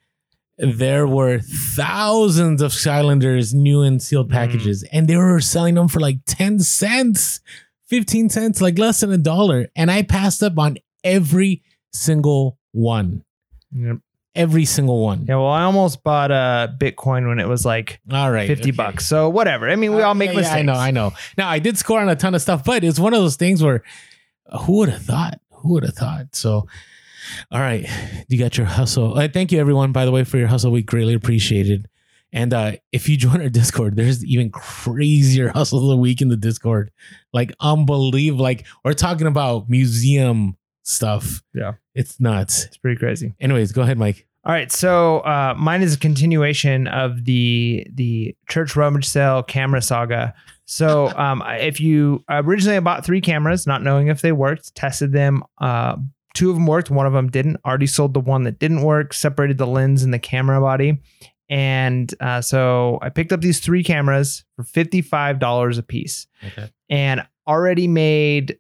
there were thousands of Skylanders new and sealed Mm. packages, and they were selling them for like ten cents, fifteen cents, like less than a dollar. And I passed up on every single one, Yep. Every single one. Yeah, well, I almost bought a Bitcoin when it was like All right, 50 okay. bucks. So whatever. I mean, we all Uh, make yeah, yeah, mistakes. I know, I know. Now I did score on a ton of stuff, but it's one of those things where uh, who would have thought? Who would have thought? So, all right, you got your hustle. Uh, thank you, everyone, by the way, for your hustle. We greatly appreciate it. And uh, if you join our Discord, there's even crazier hustle of the week in the Discord, like unbelievable. Like we're talking about museum stuff. Yeah. It's nuts. It's pretty crazy. Anyways, go ahead, Mike. All right, so uh, mine is a continuation of the the church rummage sale camera saga. So um, if you originally I bought three cameras, not knowing if they worked, tested them. Uh, two of them worked, one of them didn't. Already sold the one that didn't work. Separated the lens and the camera body, and uh, so I picked up these three cameras for fifty five dollars a piece. Okay. and already made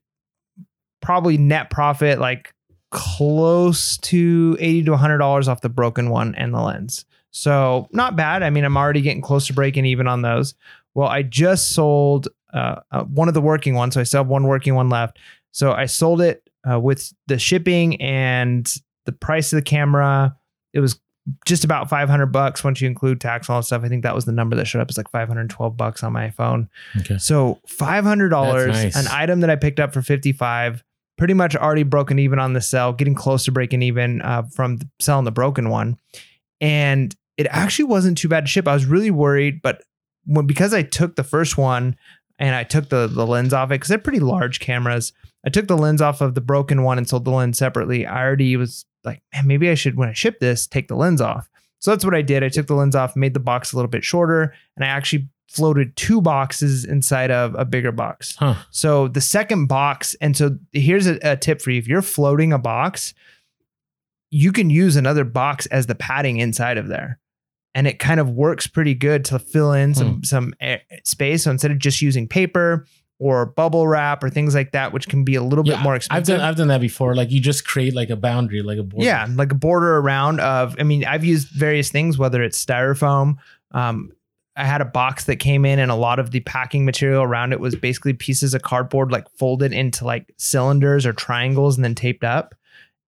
probably net profit like close to 80 to 100 dollars off the broken one and the lens. So not bad. I mean i'm already getting close to breaking even on those. Well i just sold uh, uh, one of the working ones so i still have one working one left. So i sold it uh, with the shipping and the price of the camera. It was just about 500 bucks once you include tax and all that stuff. I think that was the number that showed up it's like 512 bucks on my phone. Okay. so five hundred dollars, nice. an item that I picked up for fifty five, pretty much already broken even on the sell, getting close to breaking even uh, from selling the broken one, and it actually wasn't too bad to ship. I was really worried, but when because I took the first one and I took the the lens off it because they're pretty large cameras. I took the lens off of the broken one and sold the lens separately. I already was like, man, maybe I should when I ship this take the lens off. So that's what I did. I took the lens off, made the box a little bit shorter, and I actually floated two boxes inside of a bigger box. Huh. So the second box, and so here's a, a tip for you: if you're floating a box, you can use another box as the padding inside of there, and it kind of works pretty good to fill in some some air, space. So instead of just using paper, or bubble wrap or things like that, which can be a little bit more expensive. I've done I've done that before. Like you just create like a boundary, like a border. Yeah, like a border around of. I mean, I've used various things, whether it's styrofoam. Um, I had a box that came in, and a lot of the packing material around it was basically pieces of cardboard, like folded into like cylinders or triangles, and then taped up.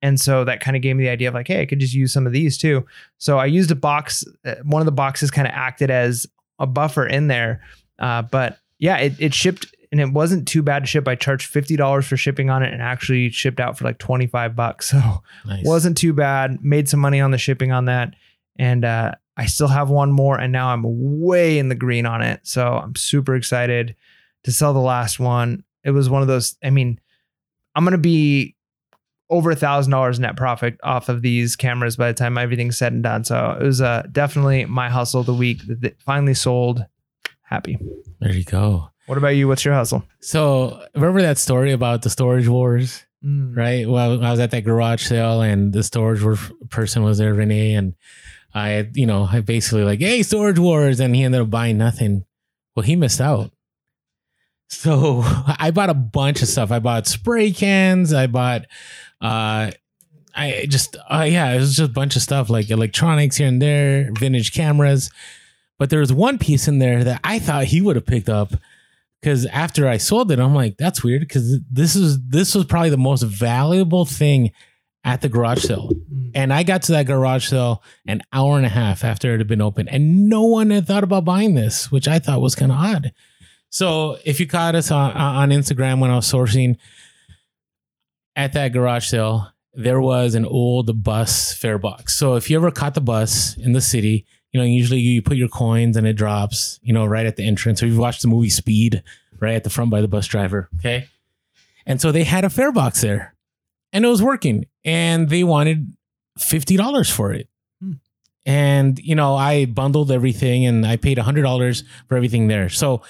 And so that kind of gave me the idea of like, hey, I could just use some of these too. So I used a box. uh, One of the boxes kind of acted as a buffer in there. Uh, but yeah, it, it shipped and it wasn't too bad to ship. I charged fifty dollars for shipping on it, and actually shipped out for like twenty five bucks. So nice. wasn't too bad. Made some money on the shipping on that, and uh, I still have one more, and now I'm way in the green on it. So I'm super excited to sell the last one. It was one of those. I mean, I'm gonna be over a thousand dollars net profit off of these cameras by the time everything's said and done. So it was uh, definitely my hustle of the week that that finally sold. Happy. there you go. What about you? What's your hustle? So remember that story about the storage wars? right? Well, I was at that garage sale and the storage person was there, Renee, and I, you know, I basically like, hey, storage wars, and he ended up buying nothing. Well, he missed out. So I bought a bunch of stuff. I bought spray cans. I bought, uh, I just, uh, yeah, it was just a bunch of stuff like electronics here and there, vintage cameras. But there was one piece in there that I thought he would have picked up because after I sold it, I'm like, that's weird because this is this was probably the most valuable thing at the garage sale. And I got to that garage sale an hour and a half after it had been open, and no one had thought about buying this, which I thought was kind of odd. So if you caught us on, on Instagram when I was sourcing at that garage sale, there was an old bus fare box. So if you ever caught the bus in the city, you know, usually you put your coins and it drops, you know, right at the entrance. Or you've watched the movie Speed, right at the front by the bus driver. Okay. And so they had a fare box there and it was working and they wanted $50 for it. Hmm. And, you know, I bundled everything and I paid $100 for everything there. So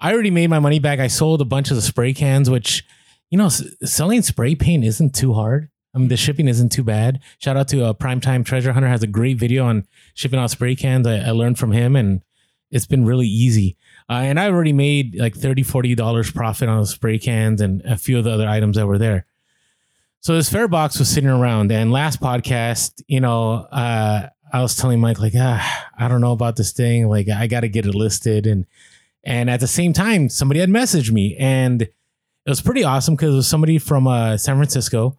I already made my money back. I sold a bunch of the spray cans, which, you know, s- selling spray paint isn't too hard. I mean, the shipping isn't too bad. Shout out to a uh, Primetime Treasure Hunter has a great video on shipping out spray cans. I, I learned from him and it's been really easy. Uh, and I already made like 30 $40 profit on the spray cans and a few of the other items that were there. So this fare box was sitting around and last podcast, you know, uh, I was telling Mike like, ah, I don't know about this thing. Like I got to get it listed. And, and at the same time, somebody had messaged me and it was pretty awesome because it was somebody from uh, San Francisco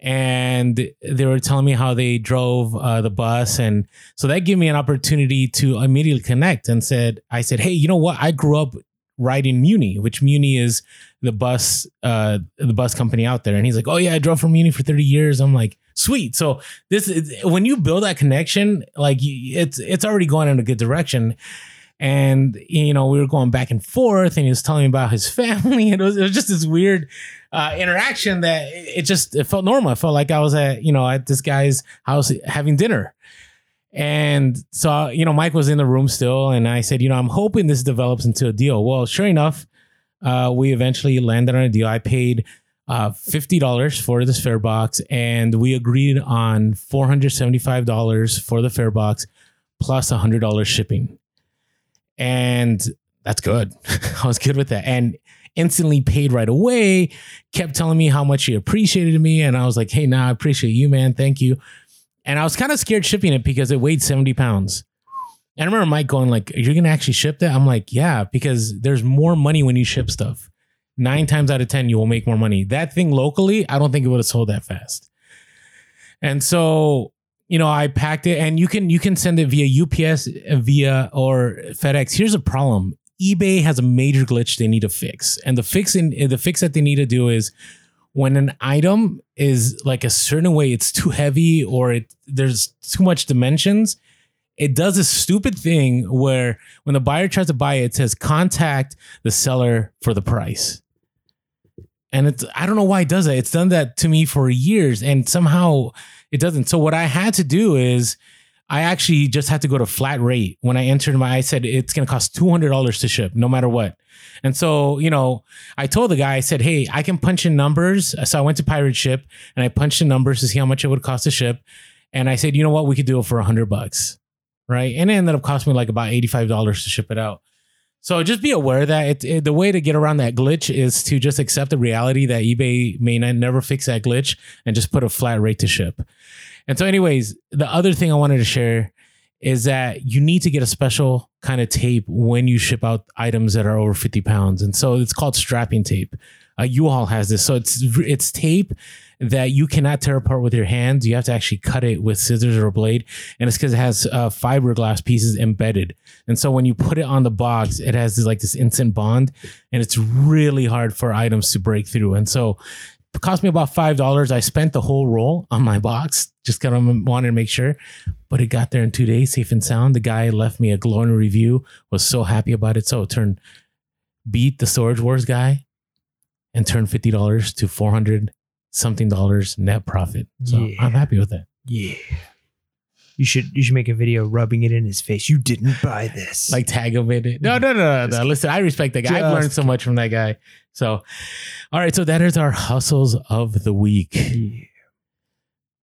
and they were telling me how they drove uh, the bus and so that gave me an opportunity to immediately connect and said i said hey you know what i grew up riding muni which muni is the bus uh the bus company out there. And he's like oh yeah i drove for muni for 30 years. I'm like sweet. So this is when you build that connection like it's it's already going in a good direction. And you know we were going back and forth and he was telling me about his family. It was, it was just this weird uh, interaction that it it just it felt normal. I felt like I was at you know at this guy's house having dinner, and so you know Mike was in the room still, and I said, you know, I'm hoping this develops into a deal. Well, sure enough, uh, we eventually landed on a deal. I paid uh, fifty dollars for this fare box, and we agreed on four hundred seventy five dollars for the fare box plus plus hundred dollars shipping, and that's good. I was good with that, and instantly paid right away. Kept telling me how much he appreciated me, and I was like, "Hey, nah, I appreciate you, man. Thank you." And I was kind of scared shipping it because it weighed seventy pounds. And I remember Mike going like, "You're gonna actually ship that?" I'm like, "Yeah," because there's more money when you ship stuff. Nine times out of ten, you will make more money. That thing locally, I don't think it would have sold that fast. And so, you know, I packed it, and you can you can send it via UPS, via or FedEx. Here's a problem: eBay has a major glitch they need to fix, and the fix in the fix that they need to do is when an item is like a certain way, it's too heavy or it there's too much dimensions. It does a stupid thing where when the buyer tries to buy it, it says contact the seller for the price. And it's I don't know why it does that. It's done that to me for years, and somehow it doesn't. So what I had to do is I actually just had to go to flat rate when I entered my. I said it's going to cost two hundred dollars to ship, no matter what. And so you know, I told the guy, I said, hey, I can punch in numbers. So I went to Pirate Ship and I punched in numbers to see how much it would cost to ship. And I said, you know what, we could do it for a hundred bucks, right? And it ended up costing me like about eighty five dollars to ship it out. So just be aware that it, it- the way to get around that glitch is to just accept the reality that eBay may not, never fix that glitch and just put a flat rate to ship. And so, anyways, the other thing I wanted to share is that you need to get a special kind of tape when you ship out items that are over 50 pounds. And so it's called strapping tape. Uh, U-Haul has this. So it's it's tape that you cannot tear apart with your hands. You have to actually cut it with scissors or a blade. And it's because it has uh, fiberglass pieces embedded. And so when you put it on the box, it has this like this instant bond, and it's really hard for items to break through. And so it cost me about five dollars. I spent the whole roll on my box, just kind of wanted to make sure. But it got there in two days, safe and sound. The guy left me a glowing review. Was so happy about it. So it turned beat the Storage Wars guy, and turned fifty dollars to four hundred something dollars net profit. So Yeah. I'm happy with that. Yeah. You should you should make a video rubbing it in his face. You didn't buy this. like tag him in it. No, no, no, no, no. Just Listen, I respect that guy. I've learned so much from that guy. So, all right. So that is our hustles of the week. Yeah.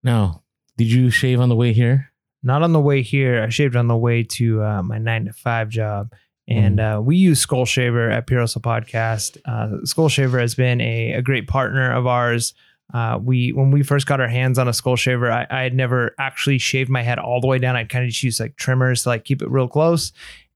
Now, did you shave on the way here? Not on the way here. I shaved on the way to uh, my nine to five job. And uh, we use Skull Shaver at Pure Hustle Podcast. Uh, Skull Shaver has been a, a great partner of ours. Uh, we when we first got our hands on a Skull Shaver, I, I had never actually shaved my head all the way down. I'd kind of just use like trimmers to like keep it real close.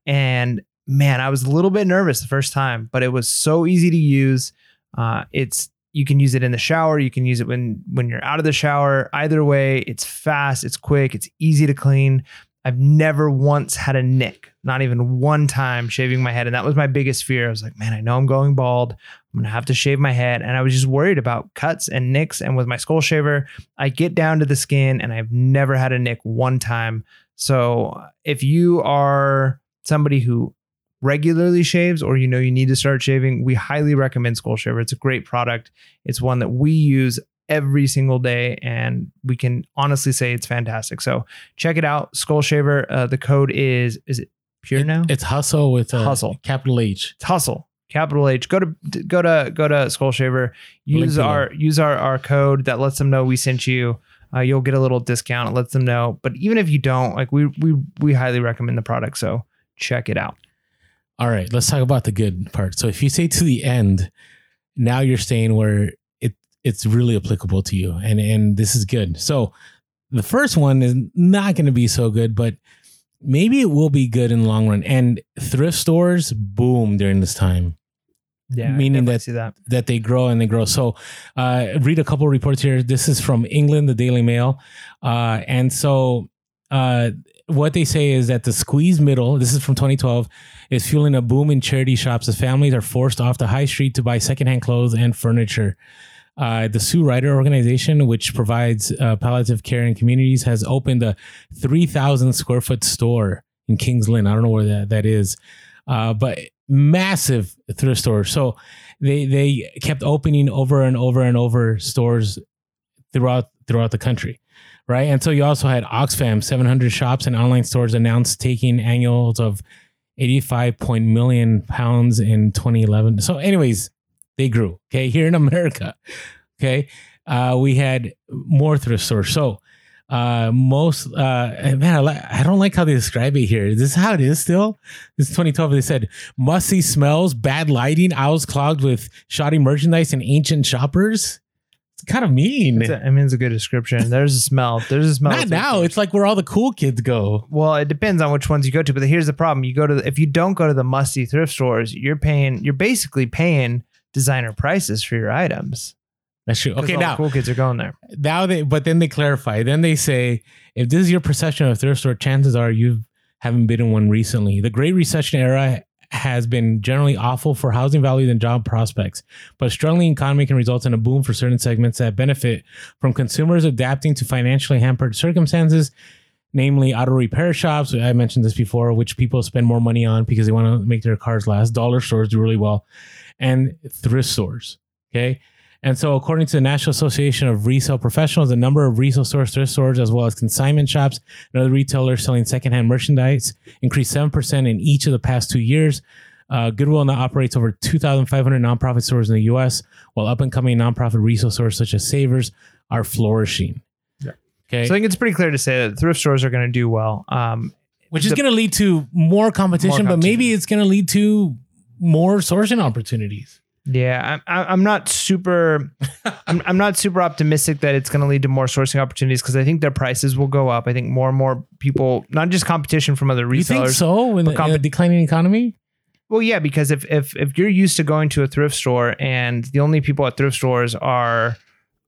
And man, I was a little bit nervous the first time, but it was so easy to use. Uh, it's you can use it in the shower. You can use it when when you're out of the shower. Either way, it's fast, it's quick, it's easy to clean. I've never once had a nick, not even one time shaving my head. And that was my biggest fear. I was like, man, I know I'm going bald. I'm going to have to shave my head. And I was just worried about cuts and nicks. And with my skull shaver, I get down to the skin and I've never had a nick one time. So if you are somebody who regularly shaves or you know you need to start shaving, we highly recommend Skull Shaver. It's a great product. It's one that we use every single day and we can honestly say it's fantastic. So check it out. Skull Shaver. Uh, the code is is it pure It- now? It's hustle with a Hustle. capital H. It's hustle. Capital H. Go to go to go to Skull Shaver. Link Use below. our use our our code that lets them know we sent you. Uh, you'll get a little discount. It lets them know. But even if you don't, like we we we highly recommend the product. So check it out. All right, let's talk about the good part. So if you say to the end, now you're staying where it it's really applicable to you, and and this is good. So the first one is not going to be so good, but maybe it will be good in the long run. And thrift stores boom during this time Yeah, Meaning that- that. that they grow and they grow. So, uh, read a couple reports here. This is from England, the Daily Mail, uh, and so uh, what they say is that the squeeze middle. This is from 2012. Is fueling a boom in charity shops as families are forced off the high street to buy secondhand clothes and furniture. Uh, the Sue Ryder organization, which provides uh, palliative care in communities, has opened a 3,000 square foot store in Kings Lynn. I don't know where that, that is, uh, but massive thrift store. So they they kept opening over and over and over stores throughout throughout the country, right? And so you also had Oxfam, 700 shops and online stores announced taking annuals of 85 point million pounds in 2011. So, anyways, they grew. Okay, here in America, okay, uh, we had more thrift stores. So. Uh, most uh, man, I, li- I don't like how they describe it here. Is this how it is still? This is 2012. They said musty smells, bad lighting, aisles clogged with shoddy merchandise, and ancient shoppers. It's kind of mean. It's a- I mean, it's a good description. There's a smell. There's a smell. Not now. It's like where all the cool kids go. well, it depends on which ones you go to. But here's the problem: you go to the, if you don't go to the musty thrift stores, you're paying. You're basically paying designer prices for your items. That's true. Okay, now cool kids are going there. now they but then they clarify. Then they say if this is your perception of thrift store, chances are you haven't been in one recently. The Great Recession era has been generally awful for housing values and job prospects, but a struggling economy can result in a boom for certain segments that benefit from consumers adapting to financially hampered circumstances. Namely, auto repair shops. I mentioned this before, which people spend more money on because they want to make their cars last. Dollar stores do really well, and thrift stores. Okay, and so, according to the National Association of Resale Professionals, the number of resale stores, thrift stores, as well as consignment shops and other retailers selling secondhand merchandise increased 7% in each of the past two years. Uh, Goodwill now operates over 2,500 nonprofit stores in the U.S., while up and coming nonprofit resale stores such as Savers are flourishing. Yeah. Okay. So I think it's pretty clear to say that thrift stores are going to do well. Um, which is going to lead to more competition, but maybe it's going to lead to more sourcing opportunities. Yeah, I'm I'm not super I'm I'm not super optimistic that it's going to lead to more sourcing opportunities because I think their prices will go up. I think more and more people, not just competition from other You think resellers. so in, the, in a declining economy? Well, yeah, because if if if you're used to going to a thrift store and the only people at thrift stores are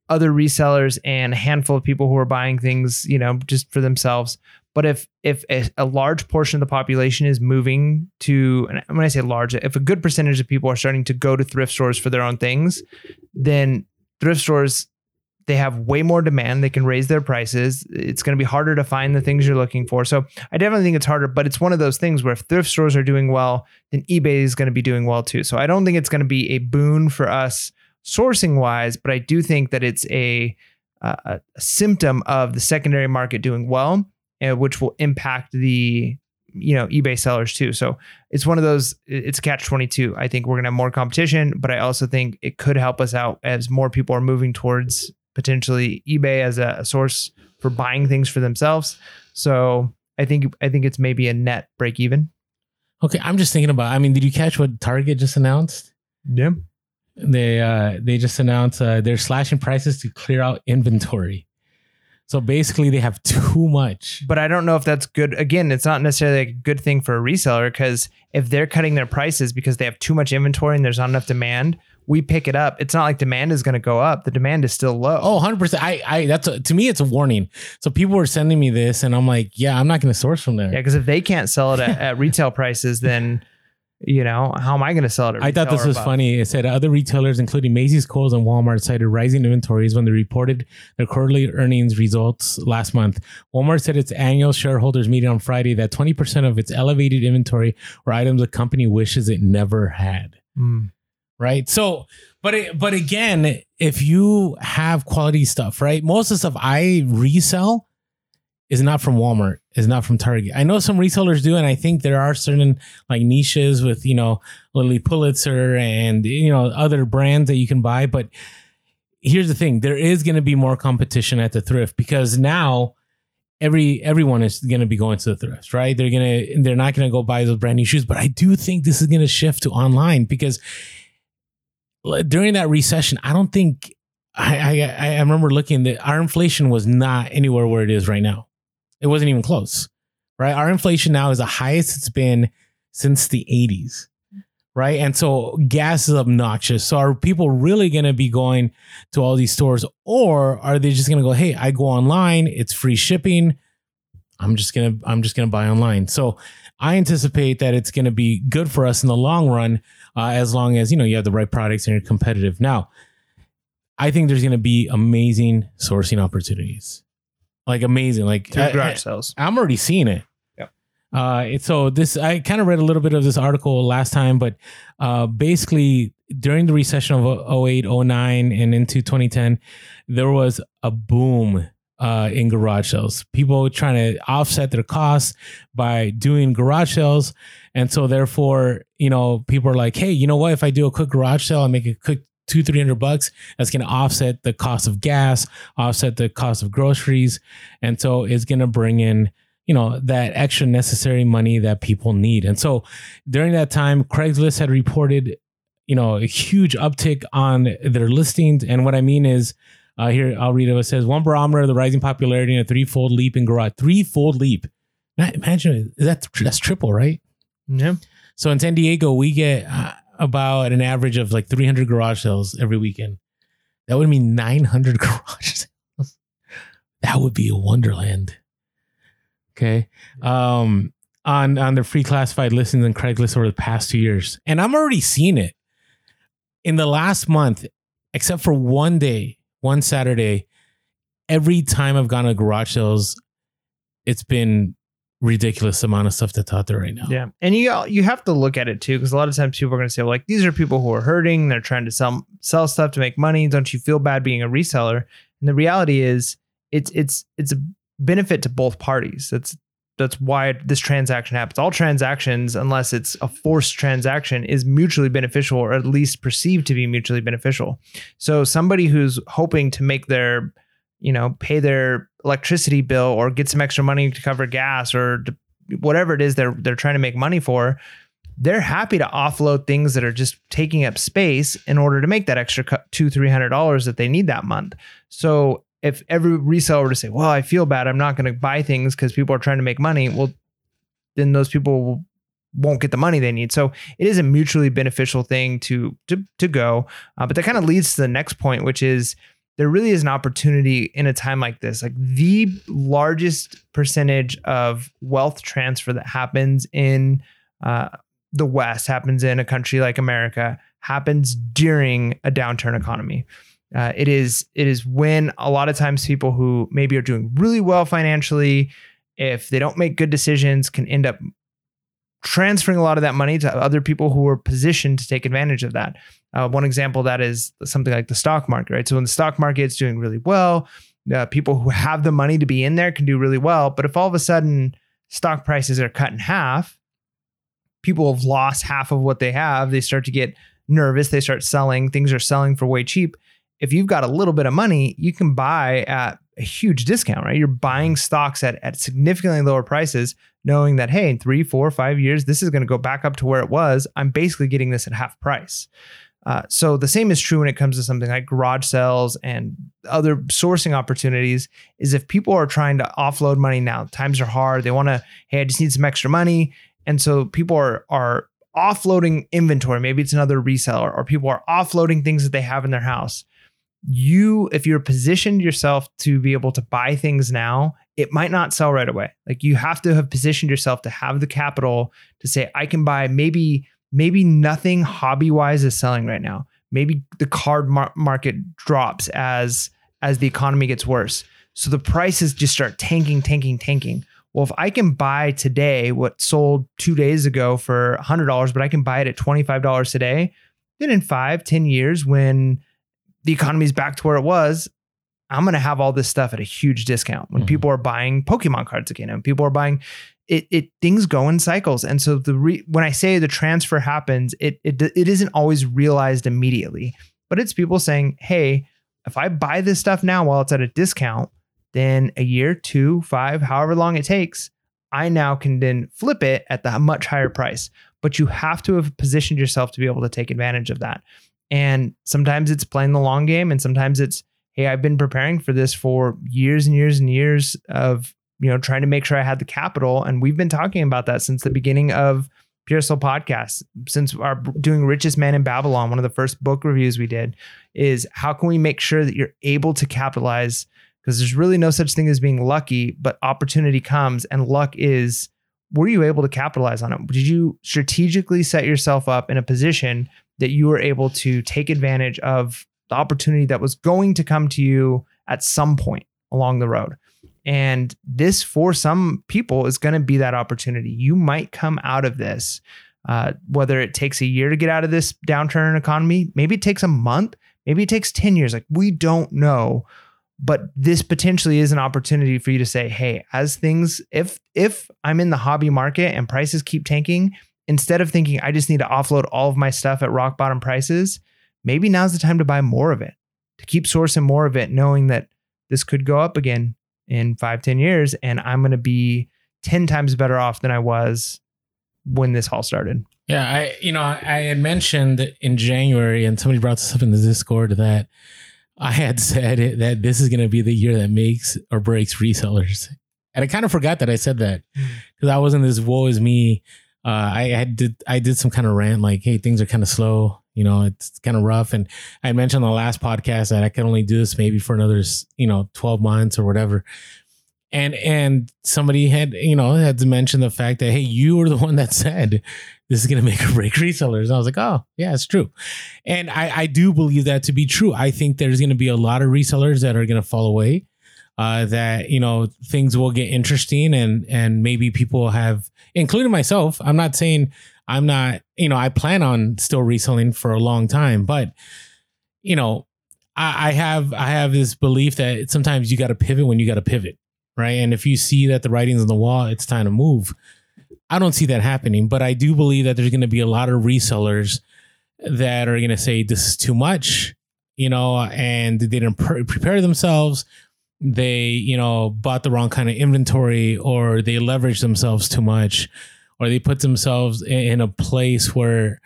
other resellers and a handful of people who are buying things, you know, just for themselves. But if if a, a large portion of the population is moving to, and when I say large, if a good percentage of people are starting to go to thrift stores for their own things, then thrift stores they have way more demand. They can raise their prices. It's going to be harder to find the things you're looking for. So I definitely think it's harder, but it's one of those things where if thrift stores are doing well, then eBay is going to be doing well too. So I don't think it's going to be a boon for us sourcing wise, but I do think that it's a, a symptom of the secondary market doing well, which will impact the you know eBay sellers too. So it's one of those. It's catch twenty two. I think we're gonna have more competition, but I also think it could help us out as more people are moving towards potentially eBay as a, a source for buying things for themselves. So I think I think it's maybe a net break even. Okay, I'm just thinking about. I mean, did you catch what Target just announced? Yeah. They uh they just announced uh, they're slashing prices to clear out inventory. So basically, they have too much. But I don't know if that's good. Again, it's not necessarily a good thing for a reseller because if they're cutting their prices because they have too much inventory and there's not enough demand, we pick it up. It's not like demand is going to go up. The demand is still low. Oh, 100%. I, I, that's a, to me, it's a warning. So people were sending me this, and I'm like, yeah, I'm not going to source from there. Yeah, because if they can't sell it at, at retail prices, then you know how am I going to sell it? I thought this was above? funny. It said other retailers, including Macy's, Kohl's, and Walmart, cited rising inventories when they reported their quarterly earnings results last month. Walmart said its annual shareholders meeting on Friday that 20% of its elevated inventory were items the company wishes it never had. Mm. right? So, but it, but again, if you have quality stuff, right? Most of the stuff I resell is not from Walmart, is not from Target. I know some resellers do, and I think there are certain like niches with you know Lilly Pulitzer and you know other brands that you can buy. But here's the thing: there is going to be more competition at the thrift because now every everyone is going to be going to the thrift, right? They're gonna they're not going to go buy those brand new shoes. But I do think this is going to shift to online because during that recession, I don't think I, I I remember looking that our inflation was not anywhere where it is right now. It wasn't even close. Right? Our inflation now is the highest it's been since the 80s. Right. And so gas is obnoxious. So are people really going to be going to all these stores or are they just going to go, Hey, I go online, it's free shipping. I'm just going to, I'm just going to buy online. So I anticipate that it's going to be good for us in the long run, uh, as long as, you know, you have the right products and you're competitive. Now, I think there's going to be amazing sourcing opportunities. Like amazing. Like Through I- garage I- sales. I'm already seeing it. Yep. Uh, so this I kind of read a little bit of this article last time, but uh, basically during the recession of 08, 09 and into 2010, there was a boom uh, in garage sales. People trying to offset their costs by doing garage sales, and so therefore, you know, people are like, hey, you know what? If I do a quick garage sale, I make a quick two three hundred bucks. That's going to offset the cost of gas, offset the cost of groceries, and so it's going to bring in you know that extra necessary money that people need. And so during that time, Craigslist had reported you know a huge uptick on their listings. And what I mean is. Uh, here, I'll read it. It says one barometer of the rising popularity and a threefold leap in garage. Threefold leap. Imagine that that's triple, right? Yeah. So in San Diego, we get uh, about an average of like 300 garage sales every weekend. That would mean 900 garage sales. That would be a wonderland. Okay. Um, on on the free classified listings on Craigslist over the past two years, and I'm already seeing it in the last month, except for one day, one Saturday. Every time I've gone to garage sales, it's been ridiculous amount of stuff that's out there right now. Yeah, and you you have to look at it too because a lot of times people are going to say, well, like these are people who are hurting. They're trying to sell sell stuff to make money. Don't you feel bad being a reseller? And the reality is, it's it's it's a benefit to both parties. That's that's why this transaction happens. All transactions, unless it's a forced transaction, is mutually beneficial or at least perceived to be mutually beneficial. So somebody who's hoping to make their you know pay their electricity bill or get some extra money to cover gas or to whatever it is they're they're trying to make money for, they're happy to offload things that are just taking up space in order to make that extra two three hundred dollars that they need that month. So if every reseller were to say, "Well, I feel bad, I'm not going to buy things because people are trying to make money," well, then those people won't get the money they need. So it is a mutually beneficial thing to to to go. Uh, but that kind of leads to the next point, which is there really is an opportunity in a time like this. Like the largest percentage of wealth transfer that happens in uh, the West happens in a country like America happens during a downturn economy. Uh, it is it is when a lot of times people who maybe are doing really well financially, if they don't make good decisions, can end up transferring a lot of that money to other people who are positioned to take advantage of that. Uh, one example that is something like the stock market, right? So when the stock market is doing really well, uh, people who have the money to be in there can do really well. But if all of a sudden stock prices are cut in half, people have lost half of what they have. They start to get nervous. They start selling. Things are selling for way cheap. If you've got a little bit of money, you can buy at a huge discount, right? You're buying stocks at, at significantly lower prices, knowing that, hey, in three, four, five years, this is going to go back up to where it was. I'm basically getting this at half price. Uh, so the same is true when it comes to something like garage sales and other sourcing opportunities. Is if people are trying to offload money now, times are hard. They want to, hey, I just need some extra money, and so people are are offloading inventory. Maybe it's another reseller, or people are offloading things that they have in their house. You, if you're positioned yourself to be able to buy things now, it might not sell right away. Like you have to have positioned yourself to have the capital to say, I can buy maybe, maybe nothing hobby wise is selling right now. Maybe the card mar- market drops as as the economy gets worse. So the prices just start tanking, tanking, tanking well, if I can buy today what sold two days ago for $100, but I can buy it at $25 today, then in five, ten years, when the economy is back to where it was, I'm going to have all this stuff at a huge discount when mm-hmm. people are buying Pokemon cards again and people are buying it, it things go in cycles. And so the re, when I say the transfer happens, it, it, it isn't always realized immediately, but it's people saying, Hey, if I buy this stuff now while it's at a discount, then a year, two, five, however long it takes, I now can then flip it at the much higher price. But you have to have positioned yourself to be able to take advantage of that. And sometimes it's playing the long game, and sometimes it's, hey, I've been preparing for this for years and years and years of, you know, trying to make sure I had the capital. And we've been talking about that since the beginning of Pure Soul podcast, since our doing Richest Man in Babylon, one of the first book reviews we did, is how can we make sure that you're able to capitalize because there's really no such thing as being lucky, but opportunity comes and luck is were you able to capitalize on it? Did you strategically set yourself up in a position that you were able to take advantage of the opportunity that was going to come to you at some point along the road? And this, for some people, is going to be that opportunity. You might come out of this, uh, whether it takes a year to get out of this downturn economy, maybe it takes a month, maybe it takes 10 years. Like we don't know but this potentially is an opportunity for you to say hey as things if if i'm in the hobby market and prices keep tanking instead of thinking i just need to offload all of my stuff at rock bottom prices maybe now's the time to buy more of it to keep sourcing more of it knowing that this could go up again in five ten years and i'm going to be 10 times better off than i was when this all started yeah i you know i had mentioned in january and somebody brought this up in the discord that I had said it, that this is going to be the year that makes or breaks resellers. And I kind of forgot that I said that because I wasn't this woe is me. Uh, I had did I did some kind of rant like, hey, things are kind of slow. You know, it's kind of rough. And I mentioned on the last podcast that I can only do this maybe for another, you know, 12 months or whatever. And and somebody had, you know, had to mention the fact that, hey, you were the one that said this is going to make or break resellers. I was like, oh, yeah, it's true. And I, I do believe that to be true. I think there's going to be a lot of resellers that are going to fall away. Uh, that you know things will get interesting and and maybe people have including myself i'm not saying i'm not you know i plan on still reselling for a long time but you know i, I have i have this belief that sometimes you got to pivot when you got to pivot right? And if you see that the writing's on the wall it's time to move. I don't see that happening, but I do believe that there's going to be a lot of resellers that are going to say this is too much, you know, and they didn't pre- prepare themselves. they you know bought the wrong kind of inventory or they leveraged themselves too much or they put themselves in, a place where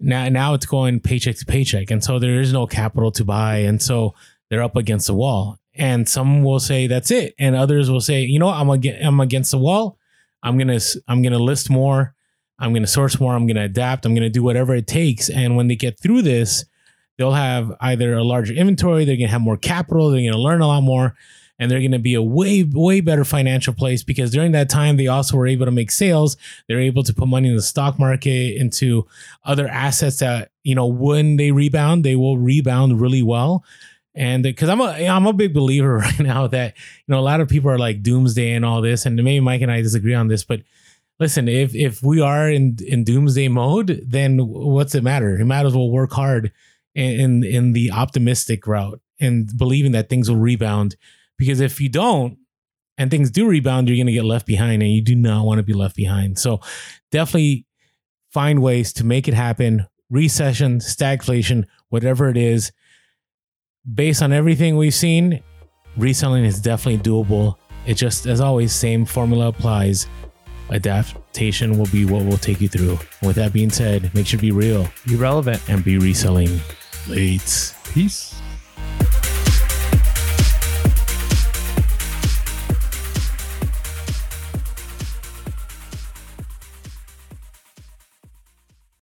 now now it's going paycheck to paycheck. And so there is no capital to buy. And so they're up against the wall. And some will say that's it. And others will say you know i'm against, I'm against the wall. I'm gonna s- i'm gonna list more. I'm gonna source more. I'm gonna adapt. I'm gonna do whatever it takes. And when they get through this they'll have either a larger inventory. They're gonna have more capital. They're gonna learn a lot more and they're gonna be a way way better financial place because during that time they also were able to make sales. They're able to put money in the stock market into other assets that you know when they rebound they will rebound really well. And because i'm a i'm a big believer right now that you know a lot of people are like doomsday and all this and maybe mike and i disagree on this but listen if if we are in in doomsday mode then what's it matter? It matters we'll work hard in in, in the optimistic route and believing that things will rebound because if you don't and things do rebound you're going to get left behind and you do not want to be left behind. So definitely find ways to make it happen. Recession stagflation whatever it is based on everything we've seen reselling is definitely doable. It just as always same formula applies. Adaptation will be what will take you through. With that being said make sure to be real Be relevant. and be reselling. Late Peace.